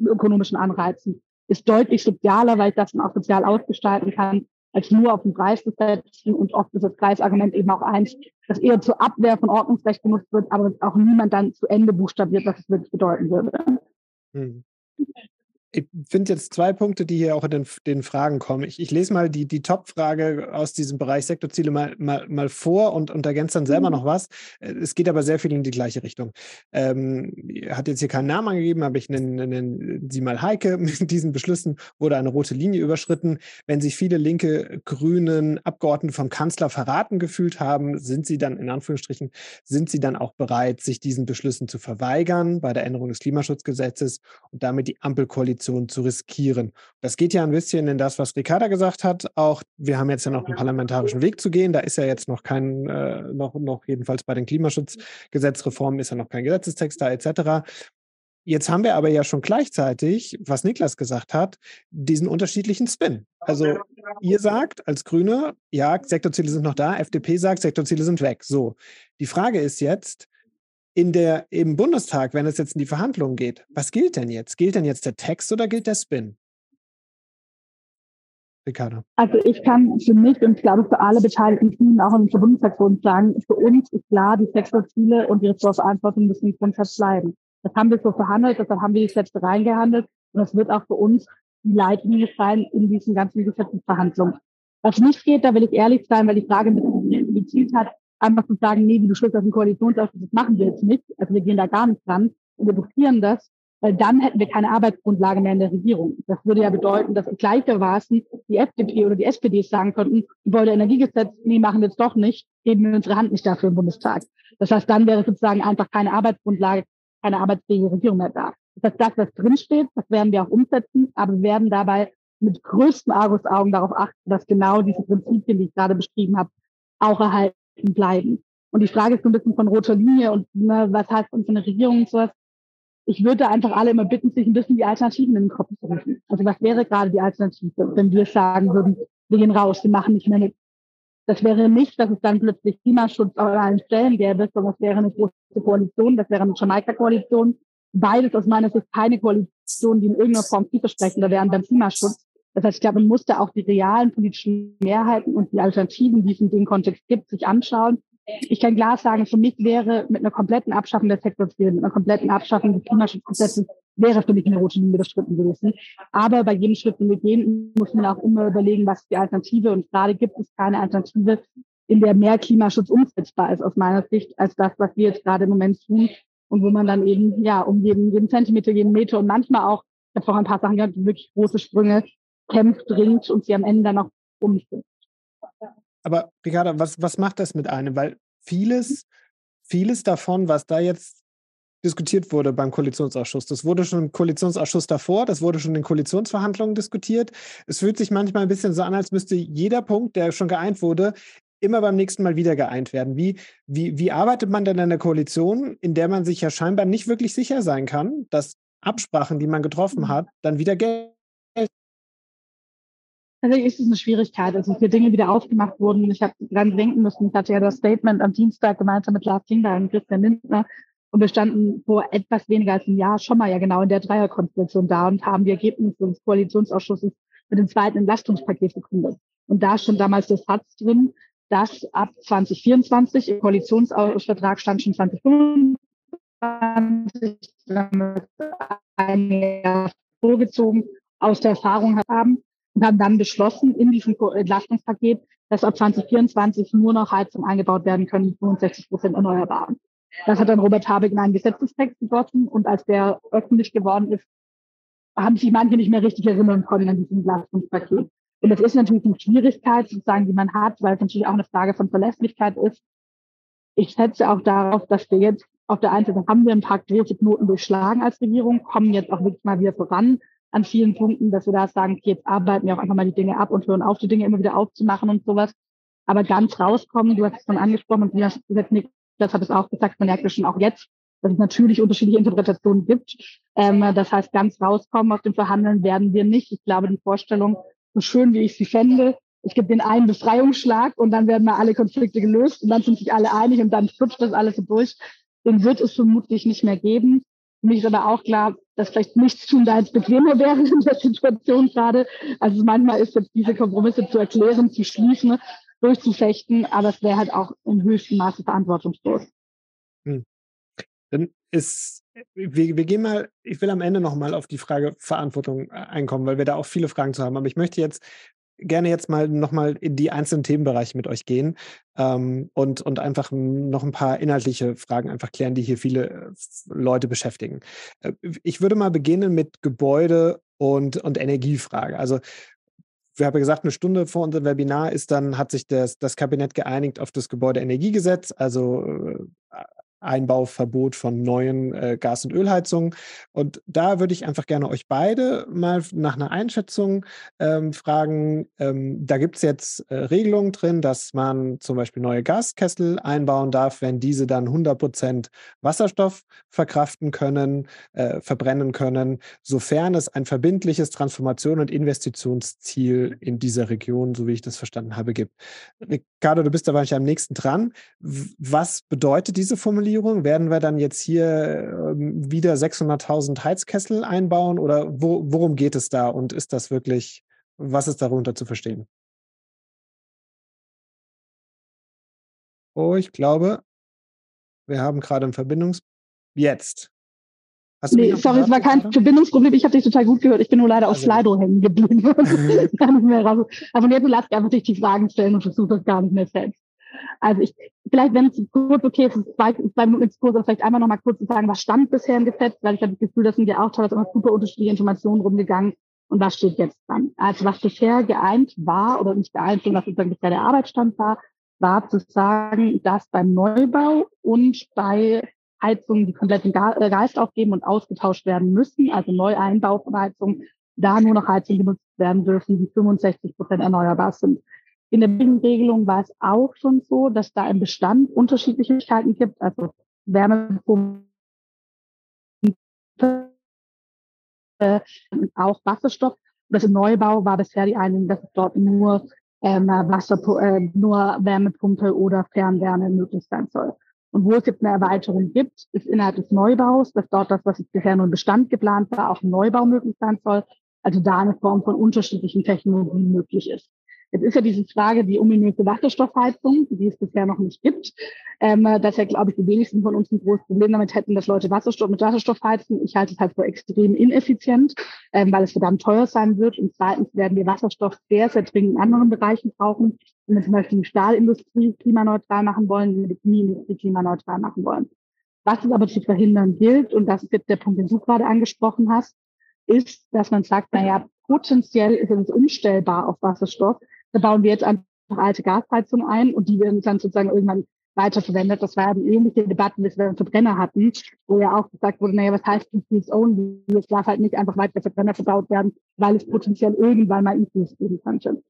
ökonomischen Anreizen ist deutlich sozialer, weil ich das dann auch sozial ausgestalten kann, als nur auf den Preis zu setzen. Und oft ist das Preisargument eben auch eins, das eher zur Abwehr von Ordnungsrecht genutzt wird, aber auch niemand dann zu Ende buchstabiert, was es wirklich bedeuten würde. Hm ich finde jetzt zwei Punkte, die hier auch in den, den Fragen kommen. Ich, ich, lese mal die, die Top-Frage aus diesem Bereich Sektorziele mal, mal, mal vor und, und ergänze dann selber mhm. noch was. Es geht aber sehr viel in die gleiche Richtung. Ähm, hat jetzt hier keinen Namen angegeben, aber ich nenne, nenne sie mal Heike. Mit diesen Beschlüssen wurde eine rote Linie überschritten. Wenn sich viele linke, grünen Abgeordnete vom Kanzler verraten gefühlt haben, sind sie dann in Anführungsstrichen, sind sie dann auch bereit, sich diesen Beschlüssen zu verweigern bei der Änderung des Klimaschutzgesetzes und damit die Ampelkoalition Position zu riskieren. Das geht ja ein bisschen in das, was Ricarda gesagt hat. Auch wir haben jetzt ja noch einen parlamentarischen Weg zu gehen. Da ist ja jetzt noch kein, äh, noch, noch jedenfalls bei den Klimaschutzgesetzreformen ist ja noch kein Gesetzestext da etc. Jetzt haben wir aber ja schon gleichzeitig, was Niklas gesagt hat, diesen unterschiedlichen Spin. Also ihr sagt als Grüne, ja, Sektorziele sind noch da, FDP sagt, Sektorziele sind weg. So, die Frage ist jetzt, in der, im Bundestag, wenn es jetzt in die Verhandlungen geht, was gilt denn jetzt? Gilt denn jetzt der Text oder gilt der Spin? Ricardo. Also ich kann für mich und ich glaube für alle beteiligten auch der Bundestagsfraktion sagen, für uns ist klar, die Sektorziele und die Ressortverantwortung müssen im Grundsatz bleiben. Das haben wir so verhandelt, deshalb haben wir die Gesetze reingehandelt und das wird auch für uns die Leitlinie sein in diesen ganzen Gesetzesverhandlungen. Was nicht geht, da will ich ehrlich sein, weil die Frage mit gezielt hat, einfach zu sagen, nee, wie du schlägst aus dem Koalitionsausschuss, das machen wir jetzt nicht. Also wir gehen da gar nicht dran und wir blockieren das, weil dann hätten wir keine Arbeitsgrundlage mehr in der Regierung. Das würde ja bedeuten, dass gleichermaßen die FDP oder die SPD sagen könnten, die wollen Energiegesetz, nee, machen wir jetzt doch nicht, geben wir unsere Hand nicht dafür im Bundestag. Das heißt, dann wäre sozusagen einfach keine Arbeitsgrundlage, keine arbeitsfähige Regierung mehr da. Das heißt, das, was drinsteht, das werden wir auch umsetzen, aber wir werden dabei mit größten Argusaugen darauf achten, dass genau diese Prinzipien, die ich gerade beschrieben habe, auch erhalten bleiben. Und die Frage ist so ein bisschen von roter Linie und ne, was heißt uns eine Regierung und sowas. Ich würde einfach alle immer bitten, sich ein bisschen die Alternativen in den Kopf zu rufen. Also was wäre gerade die Alternative, wenn wir sagen würden, wir gehen raus, wir machen nicht mehr mit. Das wäre nicht, dass es dann plötzlich Klimaschutz an allen Stellen gäbe, sondern es wäre eine große Koalition, das wäre eine Jamaika-Koalition. Beides aus meiner Sicht keine Koalition, die in irgendeiner Form vielversprechender wären beim Klimaschutz. Das heißt, ich glaube, man musste auch die realen politischen Mehrheiten und die Alternativen, die es in dem Kontext gibt, sich anschauen. Ich kann klar sagen, für mich wäre mit einer kompletten Abschaffung der Sektorziele, mit einer kompletten Abschaffung des Klimaschutzgesetzes, wäre für mich eine rote Linie bestritten gewesen. Aber bei jedem Schritt, den wir gehen, muss man auch immer überlegen, was ist die Alternative. Und gerade gibt es keine Alternative, in der mehr Klimaschutz umsetzbar ist, aus meiner Sicht, als das, was wir jetzt gerade im Moment tun. Und wo man dann eben, ja, um jeden, jeden Zentimeter, jeden Meter und manchmal auch, ich habe vorhin ein paar Sachen gehabt, wirklich große Sprünge kämpft, ringt und sie am Ende dann auch umsetzt. Aber Ricarda, was, was macht das mit einem? Weil vieles, vieles davon, was da jetzt diskutiert wurde beim Koalitionsausschuss. Das wurde schon im Koalitionsausschuss davor, das wurde schon in den Koalitionsverhandlungen diskutiert. Es fühlt sich manchmal ein bisschen so an, als müsste jeder Punkt, der schon geeint wurde, immer beim nächsten Mal wieder geeint werden. Wie, wie, wie arbeitet man denn in der Koalition, in der man sich ja scheinbar nicht wirklich sicher sein kann, dass Absprachen, die man getroffen mhm. hat, dann wieder gelten? Tatsächlich ist es eine Schwierigkeit. Also für Dinge, die da aufgemacht wurden. Ich habe dran denken müssen. Ich hatte ja das Statement am Dienstag gemeinsam mit Lars Klingbeil und Christian Lindner. Und wir standen vor etwas weniger als einem Jahr schon mal ja genau in der Dreierkonstellation da und haben die Ergebnisse des Koalitionsausschusses mit dem zweiten Entlastungspaket begründet. Und da stand damals der Satz drin, dass ab 2024 im Koalitionsvertrag stand schon 2025, ein Jahr vorgezogen aus der Erfahrung haben, und haben dann beschlossen in diesem Entlastungspaket, dass ab 2024 nur noch Heizungen eingebaut werden können mit 65 Prozent erneuerbaren. Das hat dann Robert Habeck in einen Gesetzestext gegossen und als der öffentlich geworden ist, haben sich manche nicht mehr richtig erinnern können an diesem Entlastungspaket. Und das ist natürlich eine Schwierigkeit, sozusagen, die man hat, weil es natürlich auch eine Frage von Verlässlichkeit ist. Ich setze auch darauf, dass wir jetzt auf der einen Seite haben wir ein paar große Knoten durchschlagen als Regierung, kommen jetzt auch wirklich mal wieder voran, an vielen Punkten, dass wir da sagen, okay, jetzt arbeiten wir auch einfach mal die Dinge ab und hören auf, die Dinge immer wieder aufzumachen und sowas. Aber ganz rauskommen, du hast es schon angesprochen und das hat es auch gesagt, man merkt es schon auch jetzt, dass es natürlich unterschiedliche Interpretationen gibt. Ähm, das heißt, ganz rauskommen aus dem Verhandeln werden wir nicht. Ich glaube, die Vorstellung, so schön wie ich sie fände, ich gebe den einen Befreiungsschlag und dann werden mal alle Konflikte gelöst und dann sind sich alle einig und dann flutscht das alles so durch. Den wird es vermutlich nicht mehr geben. Mich ist aber auch klar, dass vielleicht nichts tun da als bequemer wäre in der Situation gerade. Also manchmal ist jetzt diese Kompromisse zu erklären, zu schließen, durchzufechten, aber es wäre halt auch im höchsten Maße verantwortungslos. Hm. Dann ist, wir, wir gehen mal, ich will am Ende nochmal auf die Frage Verantwortung äh, einkommen, weil wir da auch viele Fragen zu haben. Aber ich möchte jetzt gerne jetzt mal nochmal in die einzelnen Themenbereiche mit euch gehen ähm, und, und einfach noch ein paar inhaltliche Fragen einfach klären, die hier viele äh, Leute beschäftigen. Äh, ich würde mal beginnen mit Gebäude und, und Energiefrage. Also wir haben ja gesagt, eine Stunde vor unserem Webinar ist dann, hat sich das, das Kabinett geeinigt auf das Gebäudeenergiegesetz, also äh, Einbauverbot von neuen äh, Gas- und Ölheizungen. Und da würde ich einfach gerne euch beide mal nach einer Einschätzung ähm, fragen. Ähm, da gibt es jetzt äh, Regelungen drin, dass man zum Beispiel neue Gaskessel einbauen darf, wenn diese dann 100 Prozent Wasserstoff verkraften können, äh, verbrennen können, sofern es ein verbindliches Transformation- und Investitionsziel in dieser Region, so wie ich das verstanden habe, gibt. Ricardo, du bist da wahrscheinlich am nächsten dran. Was bedeutet diese Formulierung? Formulierung? Werden wir dann jetzt hier ähm, wieder 600.000 Heizkessel einbauen oder wo, worum geht es da und ist das wirklich, was ist darunter zu verstehen? Oh, ich glaube, wir haben gerade ein Verbindungs... Jetzt. nee, sorry, es war kein gerade? Verbindungsproblem. Ich habe dich total gut gehört. Ich bin nur leider also. auf Slido hängen geblieben. gar nicht mehr raus. Also jetzt lass einfach dich die Fragen stellen und versuch das gar nicht mehr selbst. Also ich, vielleicht, wenn es kurz okay ist, zwei, zwei Minuten Exkurs, vielleicht einmal noch mal kurz zu sagen, was stand bisher im Gesetz, weil ich habe das Gefühl, das sind ja auch teilweise immer super unterschiedliche Informationen rumgegangen. Und was steht jetzt dran? Also was bisher geeint war, oder nicht geeint, sondern was sozusagen bisher der Arbeitsstand war, war zu sagen, dass beim Neubau und bei Heizungen, die komplett den äh, Geist aufgeben und ausgetauscht werden müssen, also Neueinbau von Heizungen, da nur noch Heizungen genutzt werden dürfen, die 65 Prozent erneuerbar sind. In der Regelung war es auch schon so, dass da im Bestand Unterschiedlichkeiten gibt, also Wärmepumpen, äh, auch Wasserstoff. Das im Neubau war bisher die Einigung, dass dort nur ähm, Wasser, äh, nur Wärmepumpe oder Fernwärme möglich sein soll. Und wo es jetzt eine Erweiterung gibt, ist innerhalb des Neubaus, dass dort das, was bisher nur im Bestand geplant war, auch im Neubau möglich sein soll. Also da eine Form von unterschiedlichen Technologien möglich ist. Jetzt ist ja diese Frage die ominöse Wasserstoffheizung, die es bisher noch nicht gibt. Ähm, dass ja, glaube ich, die wenigsten von uns ein großes Problem damit hätten, dass Leute Wasserstoff mit Wasserstoff heizen. Ich halte es halt für extrem ineffizient, ähm, weil es verdammt teuer sein wird. Und zweitens werden wir Wasserstoff sehr, sehr dringend in anderen Bereichen brauchen. Wenn wir zum Beispiel die Stahlindustrie klimaneutral machen wollen, wenn wir die Chemieindustrie klimaneutral machen wollen. Was es aber zu verhindern gilt, und das ist jetzt der Punkt, den du gerade angesprochen hast, ist, dass man sagt, naja, potenziell ist es umstellbar auf Wasserstoff, da bauen wir jetzt einfach alte Gasheizungen ein und die werden dann sozusagen irgendwann weiterverwendet. Das war die ähnliche Debatte, die wir Verbrenner hatten, wo ja auch gesagt wurde, naja, was heißt Infuse Only? Es darf halt nicht einfach weiter Verbrenner verbaut werden, weil es potenziell irgendwann mal Infuse geben könnte.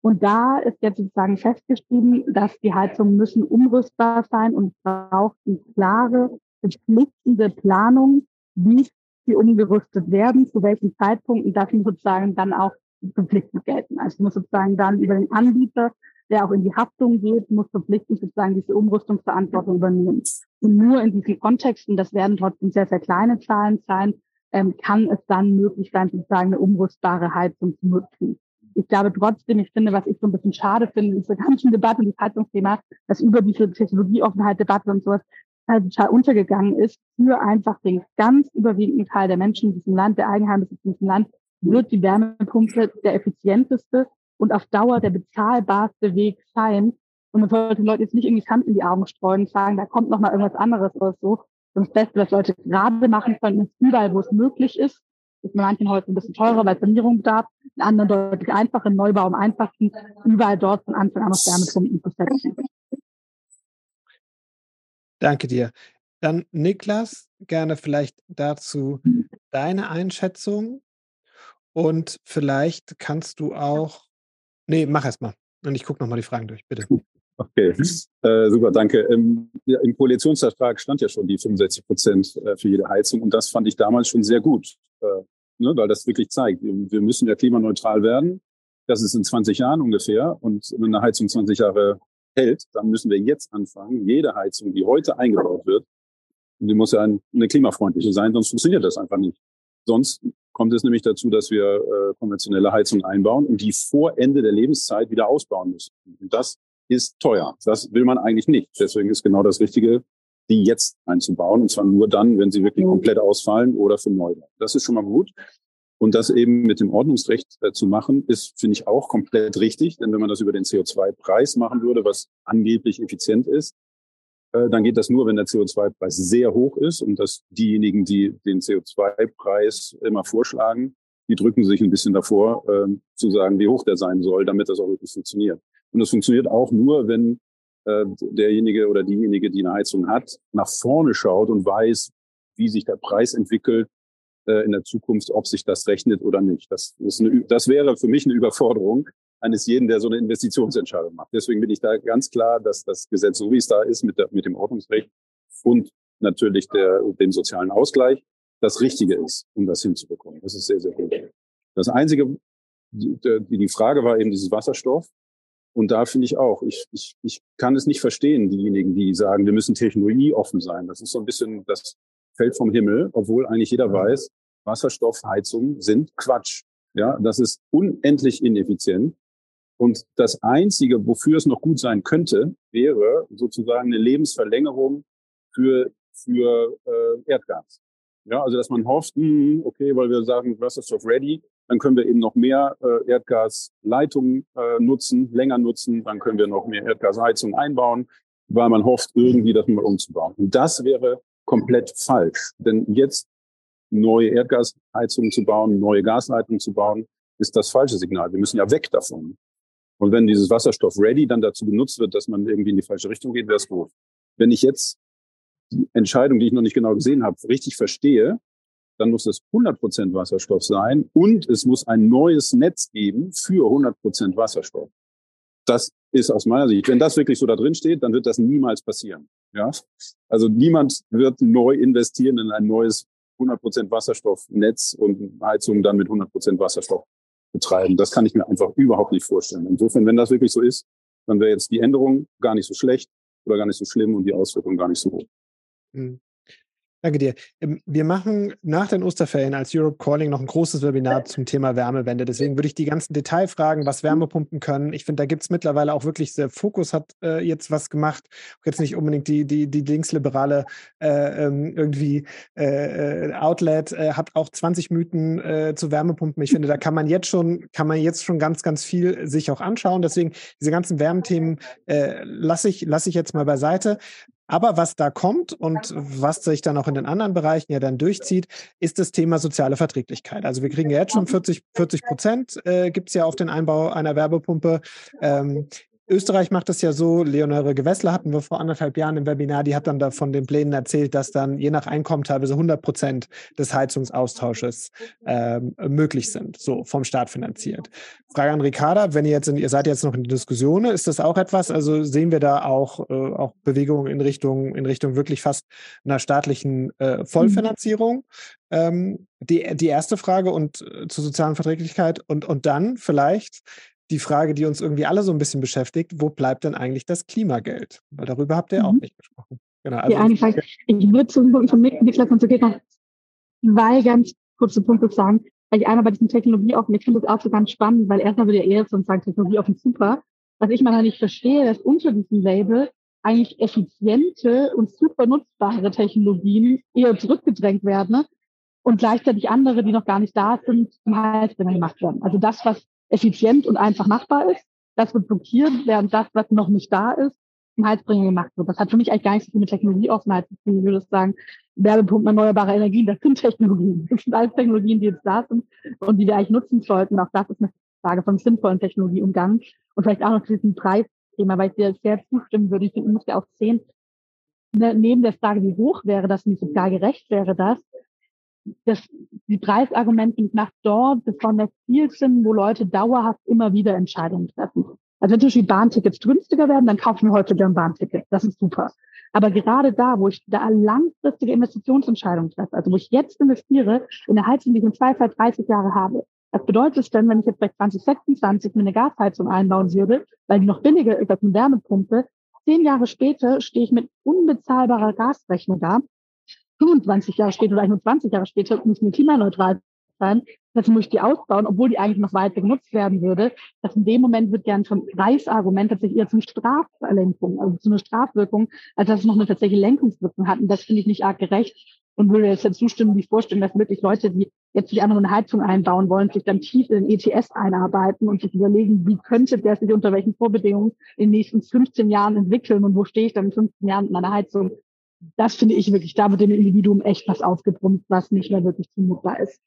Und da ist jetzt sozusagen festgeschrieben, dass die Heizungen müssen umrüstbar sein und braucht eine klare, verpflichtende Planung, wie sie umgerüstet werden, zu welchen Zeitpunkten, das sozusagen dann auch verpflichtend gelten. Also muss sozusagen dann über den Anbieter, der auch in die Haftung geht, muss verpflichtend sozusagen diese Umrüstungsverantwortung übernehmen. Und nur in diesen Kontexten, das werden trotzdem sehr, sehr kleine Zahlen sein, ähm, kann es dann möglich sein, sozusagen eine umrüstbare Heizung zu nutzen. Ich glaube trotzdem, ich finde, was ich so ein bisschen schade finde, in dieser ganzen Debatte, das Heizungsthema, dass über diese Technologieoffenheit Debatte und sowas halt total untergegangen ist, für einfach den ganz überwiegenden Teil der Menschen in diesem Land, der Eigenheimnisse in diesem Land, wird die Wärmepumpe der effizienteste und auf Dauer der bezahlbarste Weg sein. Und man sollte den Leuten jetzt nicht irgendwie Sand in die Augen streuen und sagen, da kommt noch mal irgendwas anderes oder so. Das Beste, was Leute gerade machen können, ist überall, wo es möglich ist. Ist bei manchen heute ein bisschen teurer, weil Sanierung bedarf. In anderen deutlich einfacher, im Neubau am einfachsten, überall dort von Anfang an auf Wärmepumpen zu setzen. Danke dir. Dann Niklas, gerne vielleicht dazu deine Einschätzung Und vielleicht kannst du auch. Nee, mach erst mal. Und ich gucke nochmal die Fragen durch, bitte. Okay, äh, super, danke. Ähm, ja, Im Koalitionsvertrag stand ja schon die 65 Prozent äh, für jede Heizung und das fand ich damals schon sehr gut, äh, ne, weil das wirklich zeigt, wir müssen ja klimaneutral werden. Das ist in 20 Jahren ungefähr und wenn eine Heizung 20 Jahre hält, dann müssen wir jetzt anfangen, jede Heizung, die heute eingebaut wird, die muss ja eine klimafreundliche sein, sonst funktioniert das einfach nicht. Sonst kommt es nämlich dazu, dass wir äh, konventionelle Heizungen einbauen und die vor Ende der Lebenszeit wieder ausbauen müssen. Und das ist teuer. Das will man eigentlich nicht. Deswegen ist genau das Richtige, die jetzt einzubauen. Und zwar nur dann, wenn sie wirklich komplett ausfallen oder für Neubau. Das ist schon mal gut. Und das eben mit dem Ordnungsrecht äh, zu machen, ist, finde ich, auch komplett richtig. Denn wenn man das über den CO2-Preis machen würde, was angeblich effizient ist, dann geht das nur, wenn der CO2-Preis sehr hoch ist und dass diejenigen, die den CO2-Preis immer vorschlagen, die drücken sich ein bisschen davor, äh, zu sagen, wie hoch der sein soll, damit das auch wirklich funktioniert. Und das funktioniert auch nur, wenn äh, derjenige oder diejenige, die eine Heizung hat, nach vorne schaut und weiß, wie sich der Preis entwickelt äh, in der Zukunft, ob sich das rechnet oder nicht. Das, ist eine, das wäre für mich eine Überforderung eines jeden, der so eine Investitionsentscheidung macht. Deswegen bin ich da ganz klar, dass das Gesetz, so wie es da ist, mit, der, mit dem Ordnungsrecht und natürlich der, dem sozialen Ausgleich, das Richtige ist, um das hinzubekommen. Das ist sehr, sehr gut. Das Einzige, die, die Frage war eben dieses Wasserstoff. Und da finde ich auch, ich, ich, ich kann es nicht verstehen, diejenigen, die sagen, wir müssen technologieoffen sein. Das ist so ein bisschen, das fällt vom Himmel, obwohl eigentlich jeder weiß, Wasserstoffheizungen sind Quatsch. Ja, das ist unendlich ineffizient. Und das Einzige, wofür es noch gut sein könnte, wäre sozusagen eine Lebensverlängerung für, für äh, Erdgas. Ja, also dass man hofft, mh, hm, okay, weil wir sagen, Wasserstoff ready, dann können wir eben noch mehr äh, Erdgasleitungen äh, nutzen, länger nutzen, dann können wir noch mehr Erdgasheizungen einbauen, weil man hofft, irgendwie das mal umzubauen. Und das wäre komplett falsch. Denn jetzt neue Erdgasheizungen zu bauen, neue Gasleitungen zu bauen, ist das falsche Signal. Wir müssen ja weg davon. Und wenn dieses Wasserstoff ready dann dazu benutzt wird, dass man irgendwie in die falsche Richtung geht, wäre es gut. Wenn ich jetzt die Entscheidung, die ich noch nicht genau gesehen habe, richtig verstehe, dann muss es 100% Wasserstoff sein und es muss ein neues Netz geben für 100% Wasserstoff. Das ist aus meiner Sicht, wenn das wirklich so da drin steht, dann wird das niemals passieren. Ja? Also niemand wird neu investieren in ein neues 100% Wasserstoffnetz und Heizung dann mit 100% Wasserstoff betreiben. Das kann ich mir einfach überhaupt nicht vorstellen. Insofern, wenn das wirklich so ist, dann wäre jetzt die Änderung gar nicht so schlecht oder gar nicht so schlimm und die Auswirkungen gar nicht so hoch. Mhm. Danke dir. Ähm, wir machen nach den Osterferien als Europe Calling noch ein großes Webinar zum Thema Wärmewende. Deswegen würde ich die ganzen Detailfragen, was Wärmepumpen können. Ich finde, da gibt es mittlerweile auch wirklich sehr Fokus hat äh, jetzt was gemacht. Jetzt nicht unbedingt die, die, die linksliberale äh, ähm, irgendwie äh, äh Outlet äh, hat auch 20 Mythen äh, zu Wärmepumpen. Ich finde, da kann man jetzt schon, kann man jetzt schon ganz, ganz viel sich auch anschauen. Deswegen diese ganzen Wärmethemen lasse ich, lasse ich jetzt mal beiseite. Aber was da kommt und was sich dann auch in den anderen Bereichen ja dann durchzieht, ist das Thema soziale Verträglichkeit. Also wir kriegen ja jetzt schon 40, 40 Prozent, äh, gibt es ja auf den Einbau einer Werbepumpe. Ähm, Österreich macht es ja so, Leonore Gewessler hatten wir vor anderthalb Jahren im Webinar, die hat dann da von den Plänen erzählt, dass dann je nach Einkommen teilweise 100 Prozent des Heizungsaustausches ähm, möglich sind, so vom Staat finanziert. Frage an Ricarda, wenn ihr jetzt, in, ihr seid jetzt noch in der Diskussion, ist das auch etwas, also sehen wir da auch, äh, auch Bewegungen in Richtung, in Richtung wirklich fast einer staatlichen äh, Vollfinanzierung? Ähm, die, die erste Frage und äh, zur sozialen Verträglichkeit und, und dann vielleicht die Frage, die uns irgendwie alle so ein bisschen beschäftigt, wo bleibt denn eigentlich das Klimageld? Weil darüber habt ihr mhm. auch nicht gesprochen. Genau, also ja, einfach, ich würde zum Punkt von Niklas und Sophie noch zwei ganz kurze Punkte sagen, weil ich einmal bei diesen Technologieoffen, ich finde das auch so ganz spannend, weil erstmal würde ja eher so sagen, Technologieoffen super. Was ich mal nicht verstehe, dass unter diesem Label eigentlich effiziente und super nutzbare Technologien eher zurückgedrängt werden ne? und gleichzeitig andere, die noch gar nicht da sind, zum Halsbringer gemacht werden. Also das, was effizient und einfach machbar ist. Das wird blockiert, während das, was noch nicht da ist, im Halsbringer gemacht wird. Das hat für mich eigentlich gar nichts mit Technologieoffenheit zu tun. Ich würde sagen, Werbepumpen erneuerbare Energien, das sind Technologien. Das sind alles Technologien, die jetzt da sind und die wir eigentlich nutzen sollten. Auch das ist eine Frage von sinnvollen Technologieumgang. Und vielleicht auch noch zu diesem Preisthema, weil ich dir sehr zustimmen würde. Ich finde, man muss ja auch sehen, ne, neben der Frage, wie hoch wäre das und wie sozial gerecht wäre das, das, die Preisargumente nach dort besonders viel sind, wo Leute dauerhaft immer wieder Entscheidungen treffen. Also wenn zum Beispiel Bahntickets günstiger werden, dann kaufen wir heute ein Bahnticket. Das ist super. Aber gerade da, wo ich da langfristige Investitionsentscheidungen treffe, also wo ich jetzt investiere in eine Heizung, die ich im Zweifel 30 Jahre habe, was bedeutet es denn, wenn ich jetzt bei 2026 mir eine Gasheizung einbauen würde, weil die noch billiger ist als eine Wärmepumpe? Zehn Jahre später stehe ich mit unbezahlbarer Gasrechnung da. 25 Jahre später oder nur 20 Jahre später muss mir klimaneutral sein. Das muss ich die ausbauen, obwohl die eigentlich noch weiter genutzt werden würde. Das in dem Moment wird gern vom Preisargument tatsächlich eher zum Straflenkung, also zu einer Strafwirkung, als dass es noch eine tatsächliche Lenkungswirkung hat. Und das finde ich nicht arg gerecht und würde jetzt zustimmen, wie vorstellen, dass wirklich Leute, die jetzt einfach eine Heizung einbauen wollen, sich dann tief in den ETS einarbeiten und sich überlegen, wie könnte der sich unter welchen Vorbedingungen in den nächsten 15 Jahren entwickeln und wo stehe ich dann in 15 Jahren mit meiner Heizung. Das finde ich wirklich, da wird dem Individuum echt was aufgebrummt, was nicht mehr wirklich zumutbar ist.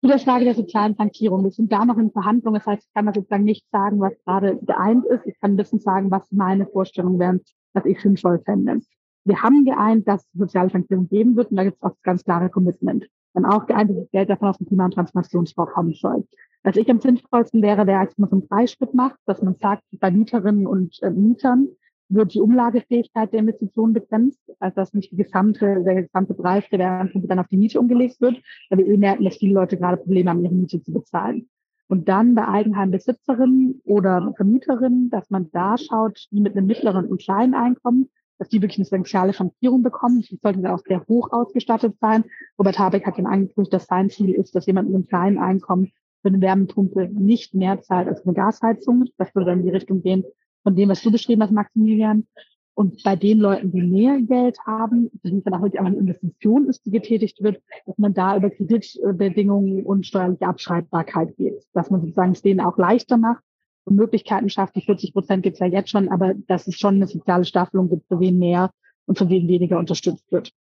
Zu der Frage der sozialen Flankierung. Wir sind da noch in Verhandlungen. Das heißt, ich kann da sozusagen nicht sagen, was gerade geeint ist. Ich kann ein bisschen sagen, was meine Vorstellungen wären, was ich sinnvoll fände. Wir haben geeint, dass es soziale Sanktionen geben wird und da gibt es auch das ganz klare Commitment. Dann auch geeint, dass das Geld davon aus dem Klima- und Transformationsfonds kommen soll. Was ich am sinnvollsten wäre, wäre, als man so einen Freischritt macht, dass man sagt, bei Mieterinnen und äh, Mietern wird die Umlagefähigkeit der Investitionen begrenzt, also dass nicht die gesamte, der gesamte Preis der Wärmepumpe dann auf die Miete umgelegt wird, weil wir eh merken, dass viele Leute gerade Probleme haben, ihre Miete zu bezahlen. Und dann bei Eigenheimbesitzerinnen oder Vermieterinnen, dass man da schaut, die mit einem mittleren und kleinen Einkommen dass die wirklich eine soziale Flankierung bekommen. Die sollten dann auch sehr hoch ausgestattet sein. Robert Habeck hat dann angekündigt, dass sein Ziel ist, dass jemand mit einem kleinen Einkommen für eine Wärmepumpe nicht mehr zahlt als eine Gasheizung. Das würde dann in die Richtung gehen von dem, was du beschrieben hast, Maximilian. Und bei den Leuten, die mehr Geld haben, die dann auch wirklich eine Investition ist, die getätigt wird, dass man da über Kreditbedingungen und steuerliche Abschreibbarkeit geht. Dass man sozusagen es denen auch leichter macht, und Möglichkeiten schafft. Die 40 Prozent gibt es ja jetzt schon, aber dass es schon eine soziale Staffelung gibt, für wen mehr und für wen weniger unterstützt wird.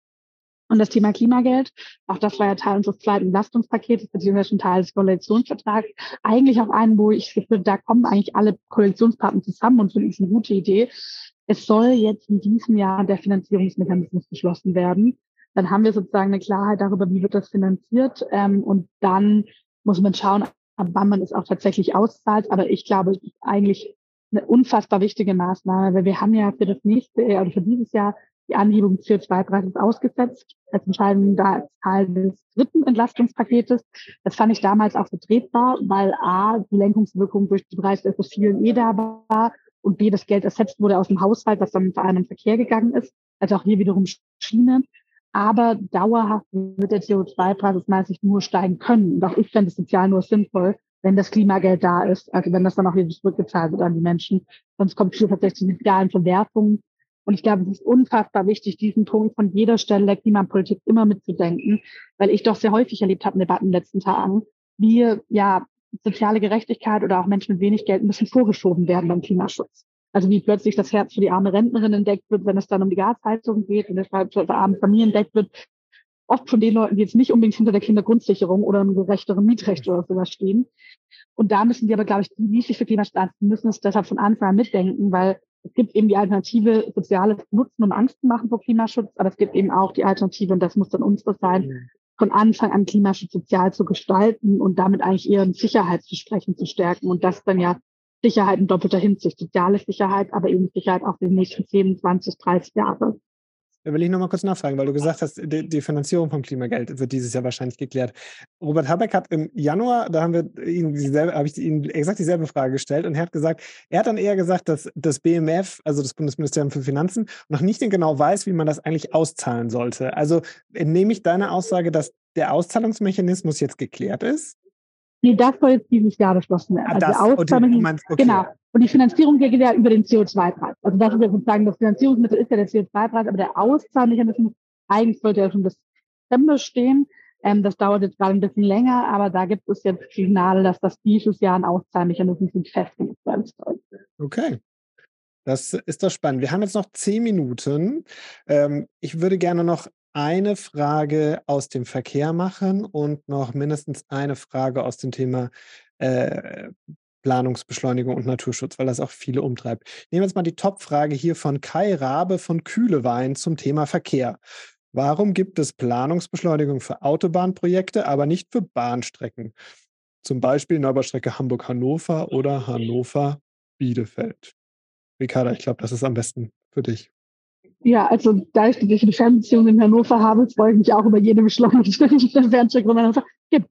Und das Thema Klimageld, auch das war ja Teil unseres zweiten Belastungspakets, beziehungsweise schon Teil des Koalitionsvertrags. Eigentlich auch einen, wo ich finde, da kommen eigentlich alle Koalitionspartner zusammen und finde ich eine gute Idee. Es soll jetzt in diesem Jahr der Finanzierungsmechanismus beschlossen werden. Dann haben wir sozusagen eine Klarheit darüber, wie wird das finanziert. Ähm, und dann muss man schauen, wann man es auch tatsächlich auszahlt. Aber ich glaube, es ist eigentlich eine unfassbar wichtige Maßnahme, weil wir haben ja für das nächste Jahr oder für dieses Jahr die Anhebung des CO2-Preises ausgesetzt als als Teil des dritten Entlastungspaketes. Das fand ich damals auch vertretbar, weil A, die Lenkungswirkung durch die Preise der fossilen eh da war und B, das Geld ersetzt wurde aus dem Haushalt, was dann vor allem im Verkehr gegangen ist. Also auch hier wiederum Schiene. Aber dauerhaft wird der CO2-Preis aus meiner nur steigen können. Und auch ich fände es sozial nur sinnvoll, wenn das Klimageld da ist, also wenn das dann auch wieder zurückgezahlt wird an die Menschen. Sonst kommt es tatsächlich zu sozialen Verwerfungen. Und ich glaube, es ist unfassbar wichtig, diesen Punkt von jeder Stelle der Klimapolitik immer mitzudenken, weil ich doch sehr häufig erlebt habe in Debatten in den letzten Tagen, wie ja soziale Gerechtigkeit oder auch Menschen mit wenig Geld ein bisschen vorgeschoben werden beim Klimaschutz. Also wie plötzlich das Herz für die arme Rentnerin entdeckt wird, wenn es dann um die Gasheizung geht und es für arme Familien entdeckt wird. Oft von den Leuten, die jetzt nicht unbedingt hinter der Kindergrundsicherung oder einem gerechteren Mietrecht oder sowas stehen. Und da müssen die aber, glaube ich, die, die sich für Klimaschutz müssen es deshalb von Anfang an mitdenken, weil es gibt eben die Alternative, soziales Nutzen und Angst zu machen vor Klimaschutz, aber es gibt eben auch die Alternative, und das muss dann unsere sein, von Anfang an Klimaschutz sozial zu gestalten und damit eigentlich eher ein Sicherheitsversprechen zu stärken und das dann ja Sicherheit in doppelter Hinsicht, soziale Sicherheit, aber eben Sicherheit auch für die nächsten 10, 20, 30 Jahre. Da will ich nochmal kurz nachfragen, weil du gesagt hast, die, die, Finanzierung vom Klimageld wird dieses Jahr wahrscheinlich geklärt. Robert Habeck hat im Januar, da haben wir ihn dieselbe, habe ich ihm exakt dieselbe Frage gestellt und er hat gesagt, er hat dann eher gesagt, dass das BMF, also das Bundesministerium für Finanzen, noch nicht genau weiß, wie man das eigentlich auszahlen sollte. Also nehme ich deine Aussage, dass der Auszahlungsmechanismus jetzt geklärt ist? Nee, das soll jetzt dieses Jahr beschlossen werden. Ah, also das, Auszahlung, okay, meinst, okay. Genau. Und die Finanzierung geht ja über den CO2-Preis. Also das ist ja sozusagen, das Finanzierungsmittel ist ja der CO2-Preis, aber der Auszahlmechanismus, eigentlich sollte ja schon bis Dezember stehen. Ähm, das dauert jetzt gerade ein bisschen länger, aber da gibt es jetzt Signale, dass das dieses Jahr ein Auszahlmechanismus nicht festgelegt werden soll. Okay. Das ist doch spannend. Wir haben jetzt noch zehn Minuten. Ähm, ich würde gerne noch eine Frage aus dem Verkehr machen und noch mindestens eine Frage aus dem Thema äh, Planungsbeschleunigung und Naturschutz, weil das auch viele umtreibt. Nehmen wir jetzt mal die Top-Frage hier von Kai Rabe von Kühlewein zum Thema Verkehr. Warum gibt es Planungsbeschleunigung für Autobahnprojekte, aber nicht für Bahnstrecken? Zum Beispiel Neubaustrecke Hamburg-Hannover oder Hannover-Bielefeld. Ricarda, ich glaube, das ist am besten für dich. Ja, also da ich die Fernbeziehung in Hannover habe, freue ich mich auch über jede Beschleunigung der Fernstrecke in Hannover. Gibt.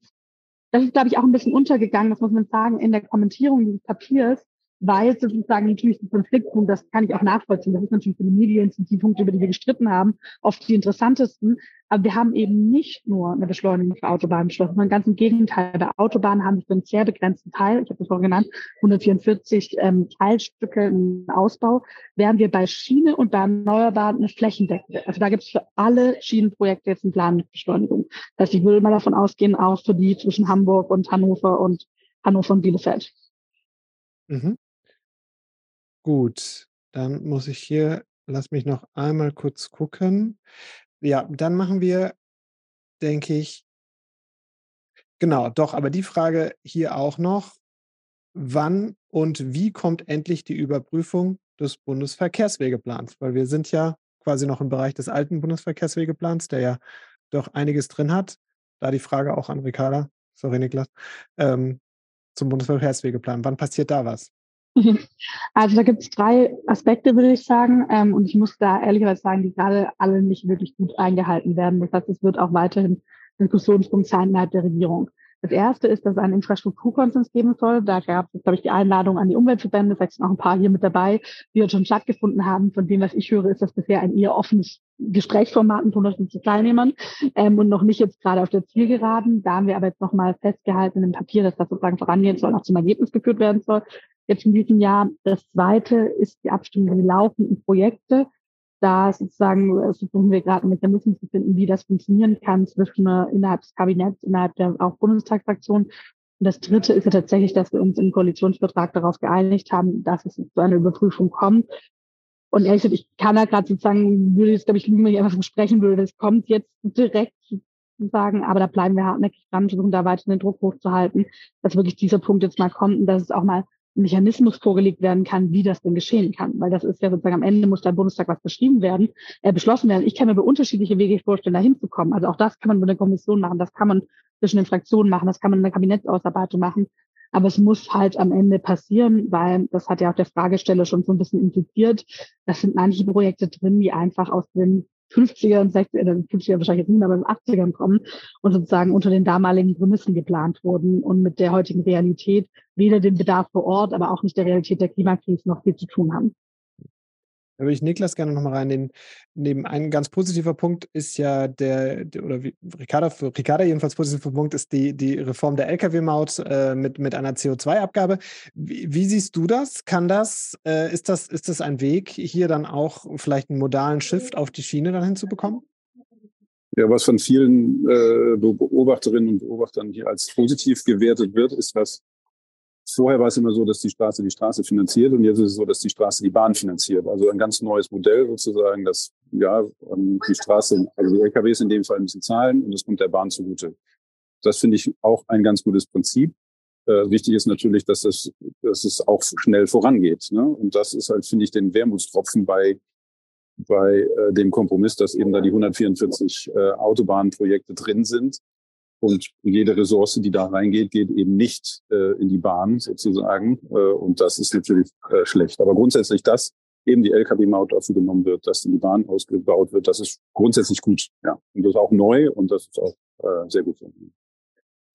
Das ist, glaube ich, auch ein bisschen untergegangen, das muss man sagen, in der Kommentierung dieses Papiers, weil sozusagen natürlich ein Konfliktpunkt, das kann ich auch nachvollziehen, das ist natürlich für die Medien sind die Punkte, über die wir gestritten haben, oft die interessantesten. Aber wir haben eben nicht nur eine Beschleunigung für Autobahnen beschlossen, sondern ganz im Gegenteil. Bei Autobahnen haben wir einen sehr begrenzten Teil, ich habe das vorhin genannt, 144 ähm, Teilstücke im Ausbau, während wir bei Schiene und bei Erneuerbaren eine flächendeckende. Also da gibt es für alle Schienenprojekte jetzt einen Plan mit Beschleunigung. Das heißt, ich würde mal davon ausgehen, auch für die zwischen Hamburg und Hannover und Hannover und Bielefeld. Mhm. Gut, dann muss ich hier, lass mich noch einmal kurz gucken. Ja, dann machen wir, denke ich, genau, doch, aber die Frage hier auch noch, wann und wie kommt endlich die Überprüfung des Bundesverkehrswegeplans? Weil wir sind ja quasi noch im Bereich des alten Bundesverkehrswegeplans, der ja doch einiges drin hat. Da die Frage auch an Ricarda, sorry Niklas, ähm, zum Bundesverkehrswegeplan. Wann passiert da was? Also da gibt es drei Aspekte, würde ich sagen. Ähm, und ich muss da ehrlicherweise sagen, die gerade alle nicht wirklich gut eingehalten werden. Das heißt, es wird auch weiterhin Diskussionspunkt sein innerhalb der Regierung. Das erste ist, dass es einen Infrastrukturkonsens geben soll. Da gab es, glaube ich, die Einladung an die Umweltverbände, vielleicht sind auch ein paar hier mit dabei, die jetzt schon stattgefunden haben. Von dem, was ich höre, ist das bisher ein eher offenes Gesprächsformat mit 150 Teilnehmern ähm, und noch nicht jetzt gerade auf der Zielgeraden. Da haben wir aber jetzt nochmal festgehalten dem Papier, dass das sozusagen vorangehen soll, auch zum Ergebnis geführt werden soll jetzt in diesem Jahr. Das zweite ist die Abstimmung die laufenden Projekte. Da sozusagen äh, versuchen wir gerade Mechanismen zu finden, wie das funktionieren kann zwischen innerhalb des Kabinetts, innerhalb der auch Bundestagsfraktion. Und das dritte ist ja tatsächlich, dass wir uns im Koalitionsvertrag darauf geeinigt haben, dass es zu einer Überprüfung kommt. Und ehrlich gesagt, ich kann da gerade sozusagen, würde jetzt, glaube ich, lügen, wenn ich einfach versprechen würde, das kommt jetzt direkt sozusagen, aber da bleiben wir hartnäckig dran, versuchen da weiter den Druck hochzuhalten, dass wirklich dieser Punkt jetzt mal kommt und dass es auch mal Mechanismus vorgelegt werden kann, wie das denn geschehen kann. Weil das ist ja sozusagen am Ende muss der Bundestag was beschrieben werden, äh, beschlossen werden. Ich kann mir über unterschiedliche Wege vorstellen, da hinzukommen. Also auch das kann man mit einer Kommission machen, das kann man zwischen den Fraktionen machen, das kann man in der Kabinettsausarbeitung machen. Aber es muss halt am Ende passieren, weil das hat ja auch der Fragesteller schon so ein bisschen impliziert. Das sind manche Projekte drin, die einfach aus den 50er und 60er, 50er wahrscheinlich jetzt nicht mehr, aber in den 80ern kommen und sozusagen unter den damaligen Prämissen geplant wurden und mit der heutigen Realität weder dem Bedarf vor Ort, aber auch nicht der Realität der Klimakrise noch viel zu tun haben. Da würde ich Niklas gerne nochmal reinnehmen. Neben ein ganz positiver Punkt ist ja der, der oder wie Ricarda, für Ricarda jedenfalls positiver Punkt ist die, die Reform der Lkw-Maut äh, mit, mit einer CO2-Abgabe. Wie, wie, siehst du das? Kann das, äh, ist das, ist das ein Weg, hier dann auch vielleicht einen modalen Shift auf die Schiene dann hinzubekommen? Ja, was von vielen äh, Beobachterinnen und Beobachtern hier als positiv gewertet wird, ist, dass Vorher war es immer so, dass die Straße die Straße finanziert und jetzt ist es so, dass die Straße die Bahn finanziert. Also ein ganz neues Modell sozusagen, dass ja ähm, die Straße, also die LKWs in dem Fall müssen zahlen und es kommt der Bahn zugute. Das finde ich auch ein ganz gutes Prinzip. Äh, wichtig ist natürlich, dass das, dass es auch schnell vorangeht. Ne? Und das ist halt, finde ich, den Wermutstropfen bei bei äh, dem Kompromiss, dass eben da die 144 äh, Autobahnprojekte drin sind und jede Ressource, die da reingeht, geht eben nicht äh, in die Bahn sozusagen. Äh, und das ist natürlich äh, schlecht. Aber grundsätzlich, dass eben die Lkw-Maut dafür genommen wird, dass in die Bahn ausgebaut wird, das ist grundsätzlich gut. Ja, und das ist auch neu und das ist auch äh, sehr gut.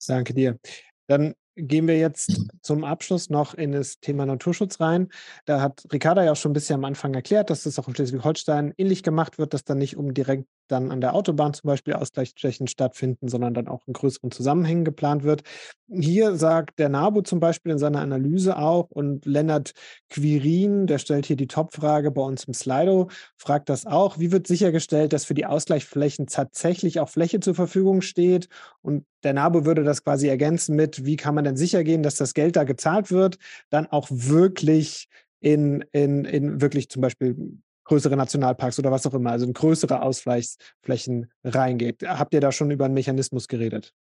Danke dir. Dann gehen wir jetzt zum Abschluss noch in das Thema Naturschutz rein. Da hat Ricarda ja auch schon ein bisschen am Anfang erklärt, dass das auch in Schleswig-Holstein ähnlich gemacht wird, dass dann nicht um direkt dann an der Autobahn zum Beispiel Ausgleichsflächen stattfinden, sondern dann auch in größeren Zusammenhängen geplant wird. Hier sagt der NABU zum Beispiel in seiner Analyse auch und Lennart Quirin, der stellt hier die Topfrage bei uns im Slido, fragt das auch, wie wird sichergestellt, dass für die Ausgleichsflächen tatsächlich auch Fläche zur Verfügung steht? Und der NABU würde das quasi ergänzen mit, wie kann man denn sicher gehen, dass das Geld da gezahlt wird, dann auch wirklich in, in, in wirklich zum Beispiel größere Nationalparks oder was auch immer, also in größere Ausgleichsflächen reingeht. Habt ihr da schon über einen Mechanismus geredet?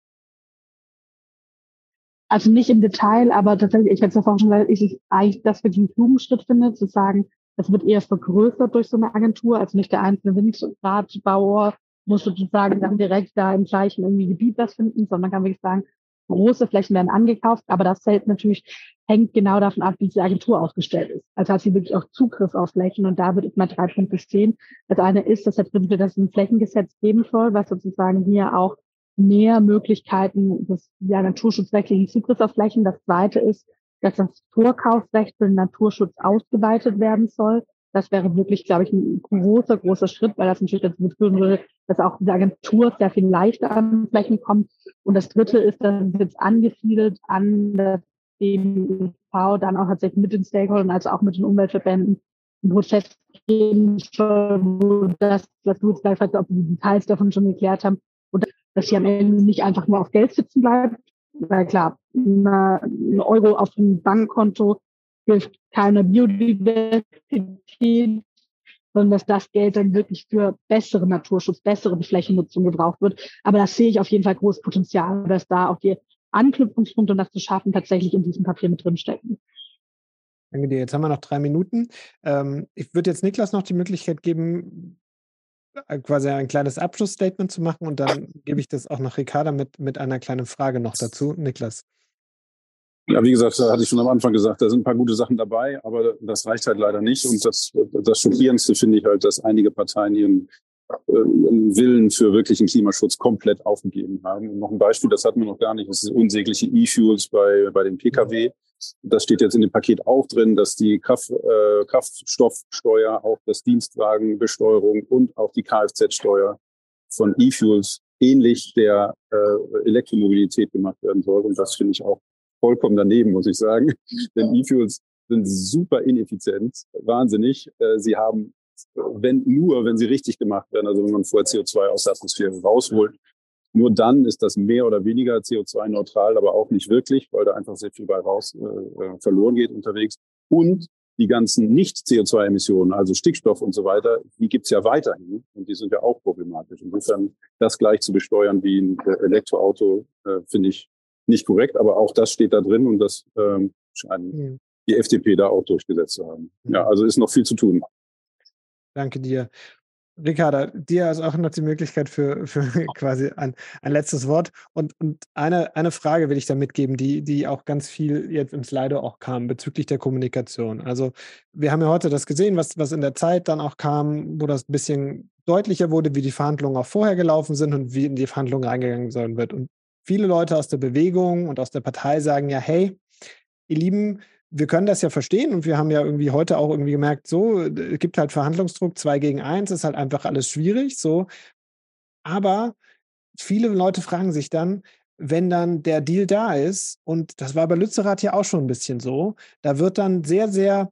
Also nicht im Detail, aber tatsächlich, ich hätte es ja vorhin schon gesagt, ich eigentlich das wirklich einen klugen Schritt finde, zu sagen, es wird eher vergrößert durch so eine Agentur, also nicht der einzelne Windradbauer muss sozusagen dann direkt da im gleichen irgendwie Gebiet was finden, sondern kann wirklich sagen, große Flächen werden angekauft, aber das Zelt natürlich hängt genau davon ab, wie die Agentur aufgestellt ist. Also hat sie wirklich auch Zugriff auf Flächen und da wird immer drei Punkte stehen. Das eine ist, dass der Prinzip, dass es ein Flächengesetz geben soll, was sozusagen hier auch mehr Möglichkeiten des ja, naturschutzrechtlichen Zugriffs auf Flächen. Das zweite ist, dass das Vorkaufsrecht für den Naturschutz ausgeweitet werden soll. Das wäre wirklich, glaube ich, ein großer, großer Schritt, weil das natürlich dazu führen würde, dass auch die Agentur sehr viel leichter an Flächen kommt. Und das Dritte ist, dass es jetzt angesiedelt an das DMV dann auch tatsächlich mit den Stakeholdern, also auch mit den Umweltverbänden, einen Prozess geben soll, wo das, was du jetzt gleich ob die Details davon schon geklärt haben, und dass sie am Ende nicht einfach nur auf Geld sitzen bleibt, weil klar, ein Euro auf dem Bankkonto hilft keiner Biodiversität, sondern dass das Geld dann wirklich für bessere Naturschutz, bessere Flächennutzung gebraucht wird. Aber das sehe ich auf jeden Fall großes Potenzial, dass da auch die Anknüpfungspunkte, um das zu schaffen, tatsächlich in diesem Papier mit drinstecken. Danke dir. Jetzt haben wir noch drei Minuten. Ähm, ich würde jetzt Niklas noch die Möglichkeit geben, äh, quasi ein kleines Abschlussstatement zu machen und dann gebe ich das auch noch Ricarda mit, mit einer kleinen Frage noch dazu. Niklas. Ja, wie gesagt, da hatte ich schon am Anfang gesagt, da sind ein paar gute Sachen dabei, aber das reicht halt leider nicht. Und das, das Schockierendste finde ich halt, dass einige Parteien ihren, äh, ihren Willen für wirklichen Klimaschutz komplett aufgegeben haben. Und noch ein Beispiel, das hatten wir noch gar nicht, das ist unsägliche E-Fuels bei, bei den Pkw. Das steht jetzt in dem Paket auch drin, dass die Kraft, äh, Kraftstoffsteuer, auch das Dienstwagenbesteuerung und auch die Kfz-Steuer von E-Fuels ähnlich der äh, Elektromobilität gemacht werden soll. Und das finde ich auch vollkommen daneben, muss ich sagen. Denn E-Fuels sind super ineffizient, wahnsinnig. Äh, sie haben, wenn nur, wenn sie richtig gemacht werden, also wenn man vorher CO2 aus der Atmosphäre rausholt, nur dann ist das mehr oder weniger CO2-neutral, aber auch nicht wirklich, weil da einfach sehr viel bei raus äh, äh, verloren geht unterwegs. Und die ganzen Nicht-CO2-Emissionen, also Stickstoff und so weiter, die gibt's ja weiterhin und die sind ja auch problematisch. Insofern das gleich zu besteuern wie ein äh, Elektroauto, äh, finde ich nicht korrekt, aber auch das steht da drin und das ähm, scheint ja. die FDP da auch durchgesetzt zu haben. Ja, also ist noch viel zu tun. Danke dir. Ricarda, dir ist auch noch die Möglichkeit für, für quasi ein, ein letztes Wort. Und, und eine, eine Frage will ich da mitgeben, die, die auch ganz viel jetzt im Slido auch kam bezüglich der Kommunikation. Also wir haben ja heute das gesehen, was, was in der Zeit dann auch kam, wo das ein bisschen deutlicher wurde, wie die Verhandlungen auch vorher gelaufen sind und wie in die Verhandlungen reingegangen sein wird. Und viele Leute aus der Bewegung und aus der Partei sagen ja, hey, ihr Lieben, wir können das ja verstehen und wir haben ja irgendwie heute auch irgendwie gemerkt, so, es gibt halt Verhandlungsdruck, zwei gegen eins, ist halt einfach alles schwierig, so. Aber viele Leute fragen sich dann, wenn dann der Deal da ist, und das war bei Lützerath ja auch schon ein bisschen so, da wird dann sehr, sehr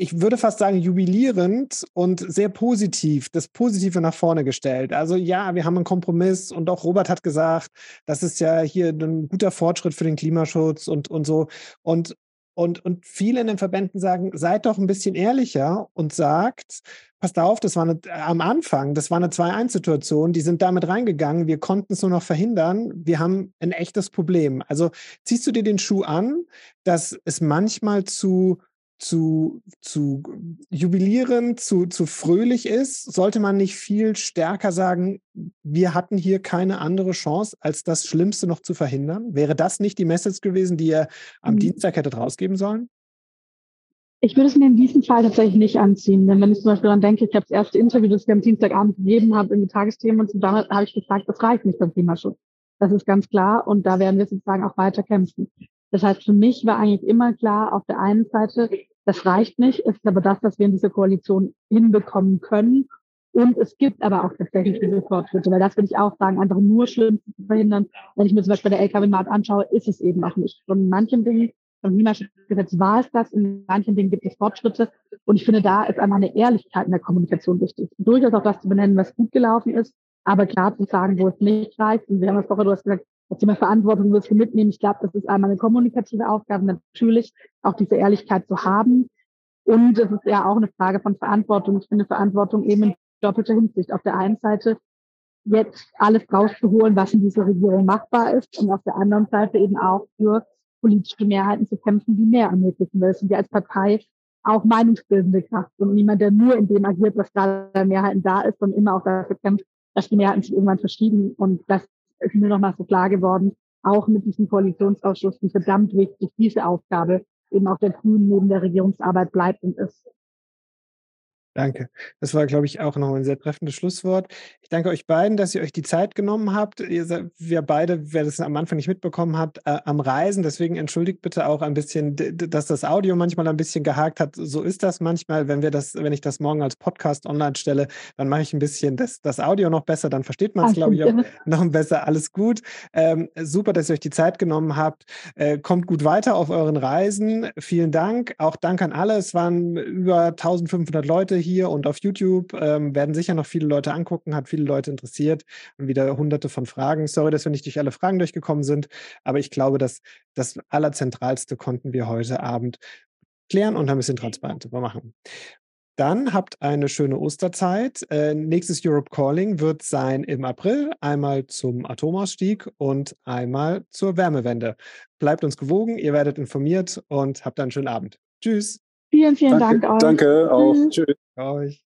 ich würde fast sagen, jubilierend und sehr positiv, das Positive nach vorne gestellt. Also ja, wir haben einen Kompromiss und auch Robert hat gesagt, das ist ja hier ein guter Fortschritt für den Klimaschutz und, und so. Und, und, und viele in den Verbänden sagen, seid doch ein bisschen ehrlicher und sagt, passt auf, das war eine, am Anfang, das war eine 2-1-Situation, die sind damit reingegangen, wir konnten es nur noch verhindern, wir haben ein echtes Problem. Also ziehst du dir den Schuh an, dass es manchmal zu zu, zu jubilieren, zu, zu fröhlich ist, sollte man nicht viel stärker sagen, wir hatten hier keine andere Chance, als das Schlimmste noch zu verhindern? Wäre das nicht die Message gewesen, die ihr am mhm. Dienstag hättet rausgeben sollen? Ich würde es mir in diesem Fall tatsächlich nicht anziehen, denn wenn ich zum Beispiel daran denke, ich habe das erste Interview, das ich am Dienstagabend gegeben habe, in die Tagesthemen und so, damit habe ich gesagt, das reicht nicht beim Klimaschutz. Das ist ganz klar und da werden wir sozusagen auch weiter kämpfen. Das heißt, für mich war eigentlich immer klar, auf der einen Seite, das reicht nicht, ist aber das, was wir in dieser Koalition hinbekommen können. Und es gibt aber auch tatsächlich diese Fortschritte, weil das würde ich auch sagen, einfach nur schlimm zu verhindern. Wenn ich mir zum Beispiel der LKW-Markt anschaue, ist es eben auch nicht. Von manchen Dingen, vom Klimaschutzgesetz war es das, in manchen Dingen gibt es Fortschritte. Und ich finde, da ist einmal eine Ehrlichkeit in der Kommunikation wichtig. Durchaus auch das zu benennen, was gut gelaufen ist, aber klar zu sagen, wo es nicht reicht. Und wir haben das vorher, du hast gesagt, das Thema Verantwortung wirst du mitnehmen. Ich glaube, das ist einmal eine kommunikative Aufgabe, natürlich auch diese Ehrlichkeit zu haben. Und es ist ja auch eine Frage von Verantwortung. Ich finde Verantwortung eben in doppelter Hinsicht. Auf der einen Seite jetzt alles rauszuholen, was in dieser Regierung machbar ist und auf der anderen Seite eben auch für politische Mehrheiten zu kämpfen, die mehr ermöglichen. Weil es als Partei auch meinungsbildende Kraft und niemand, der nur in dem agiert, was gerade Mehrheiten da ist, sondern immer auch dafür kämpft, dass die Mehrheiten sich irgendwann verschieben. Und das ist mir nochmal so klar geworden, auch mit diesem Koalitionsausschuss, wie verdammt wichtig diese Aufgabe eben auch der Grünen neben der Regierungsarbeit bleibt und ist. Danke. Das war, glaube ich, auch noch ein sehr treffendes Schlusswort. Ich danke euch beiden, dass ihr euch die Zeit genommen habt. Ihr, wir beide, wer das am Anfang nicht mitbekommen hat, äh, am Reisen. Deswegen entschuldigt bitte auch ein bisschen, dass das Audio manchmal ein bisschen gehakt hat. So ist das manchmal. Wenn wir das, wenn ich das morgen als Podcast online stelle, dann mache ich ein bisschen das, das Audio noch besser. Dann versteht man es, glaube ich, auch noch besser. Alles gut. Ähm, super, dass ihr euch die Zeit genommen habt. Äh, kommt gut weiter auf euren Reisen. Vielen Dank. Auch Dank an alle. Es waren über 1500 Leute hier hier und auf YouTube ähm, werden sicher noch viele Leute angucken, hat viele Leute interessiert und wieder hunderte von Fragen. Sorry, dass wir nicht durch alle Fragen durchgekommen sind, aber ich glaube, dass das Allerzentralste konnten wir heute Abend klären und ein bisschen transparenter machen. Dann habt eine schöne Osterzeit. Äh, nächstes Europe Calling wird sein im April, einmal zum Atomausstieg und einmal zur Wärmewende. Bleibt uns gewogen, ihr werdet informiert und habt einen schönen Abend. Tschüss. Vielen, vielen danke, Dank auch. Danke auch. Tschüss. Tschüss.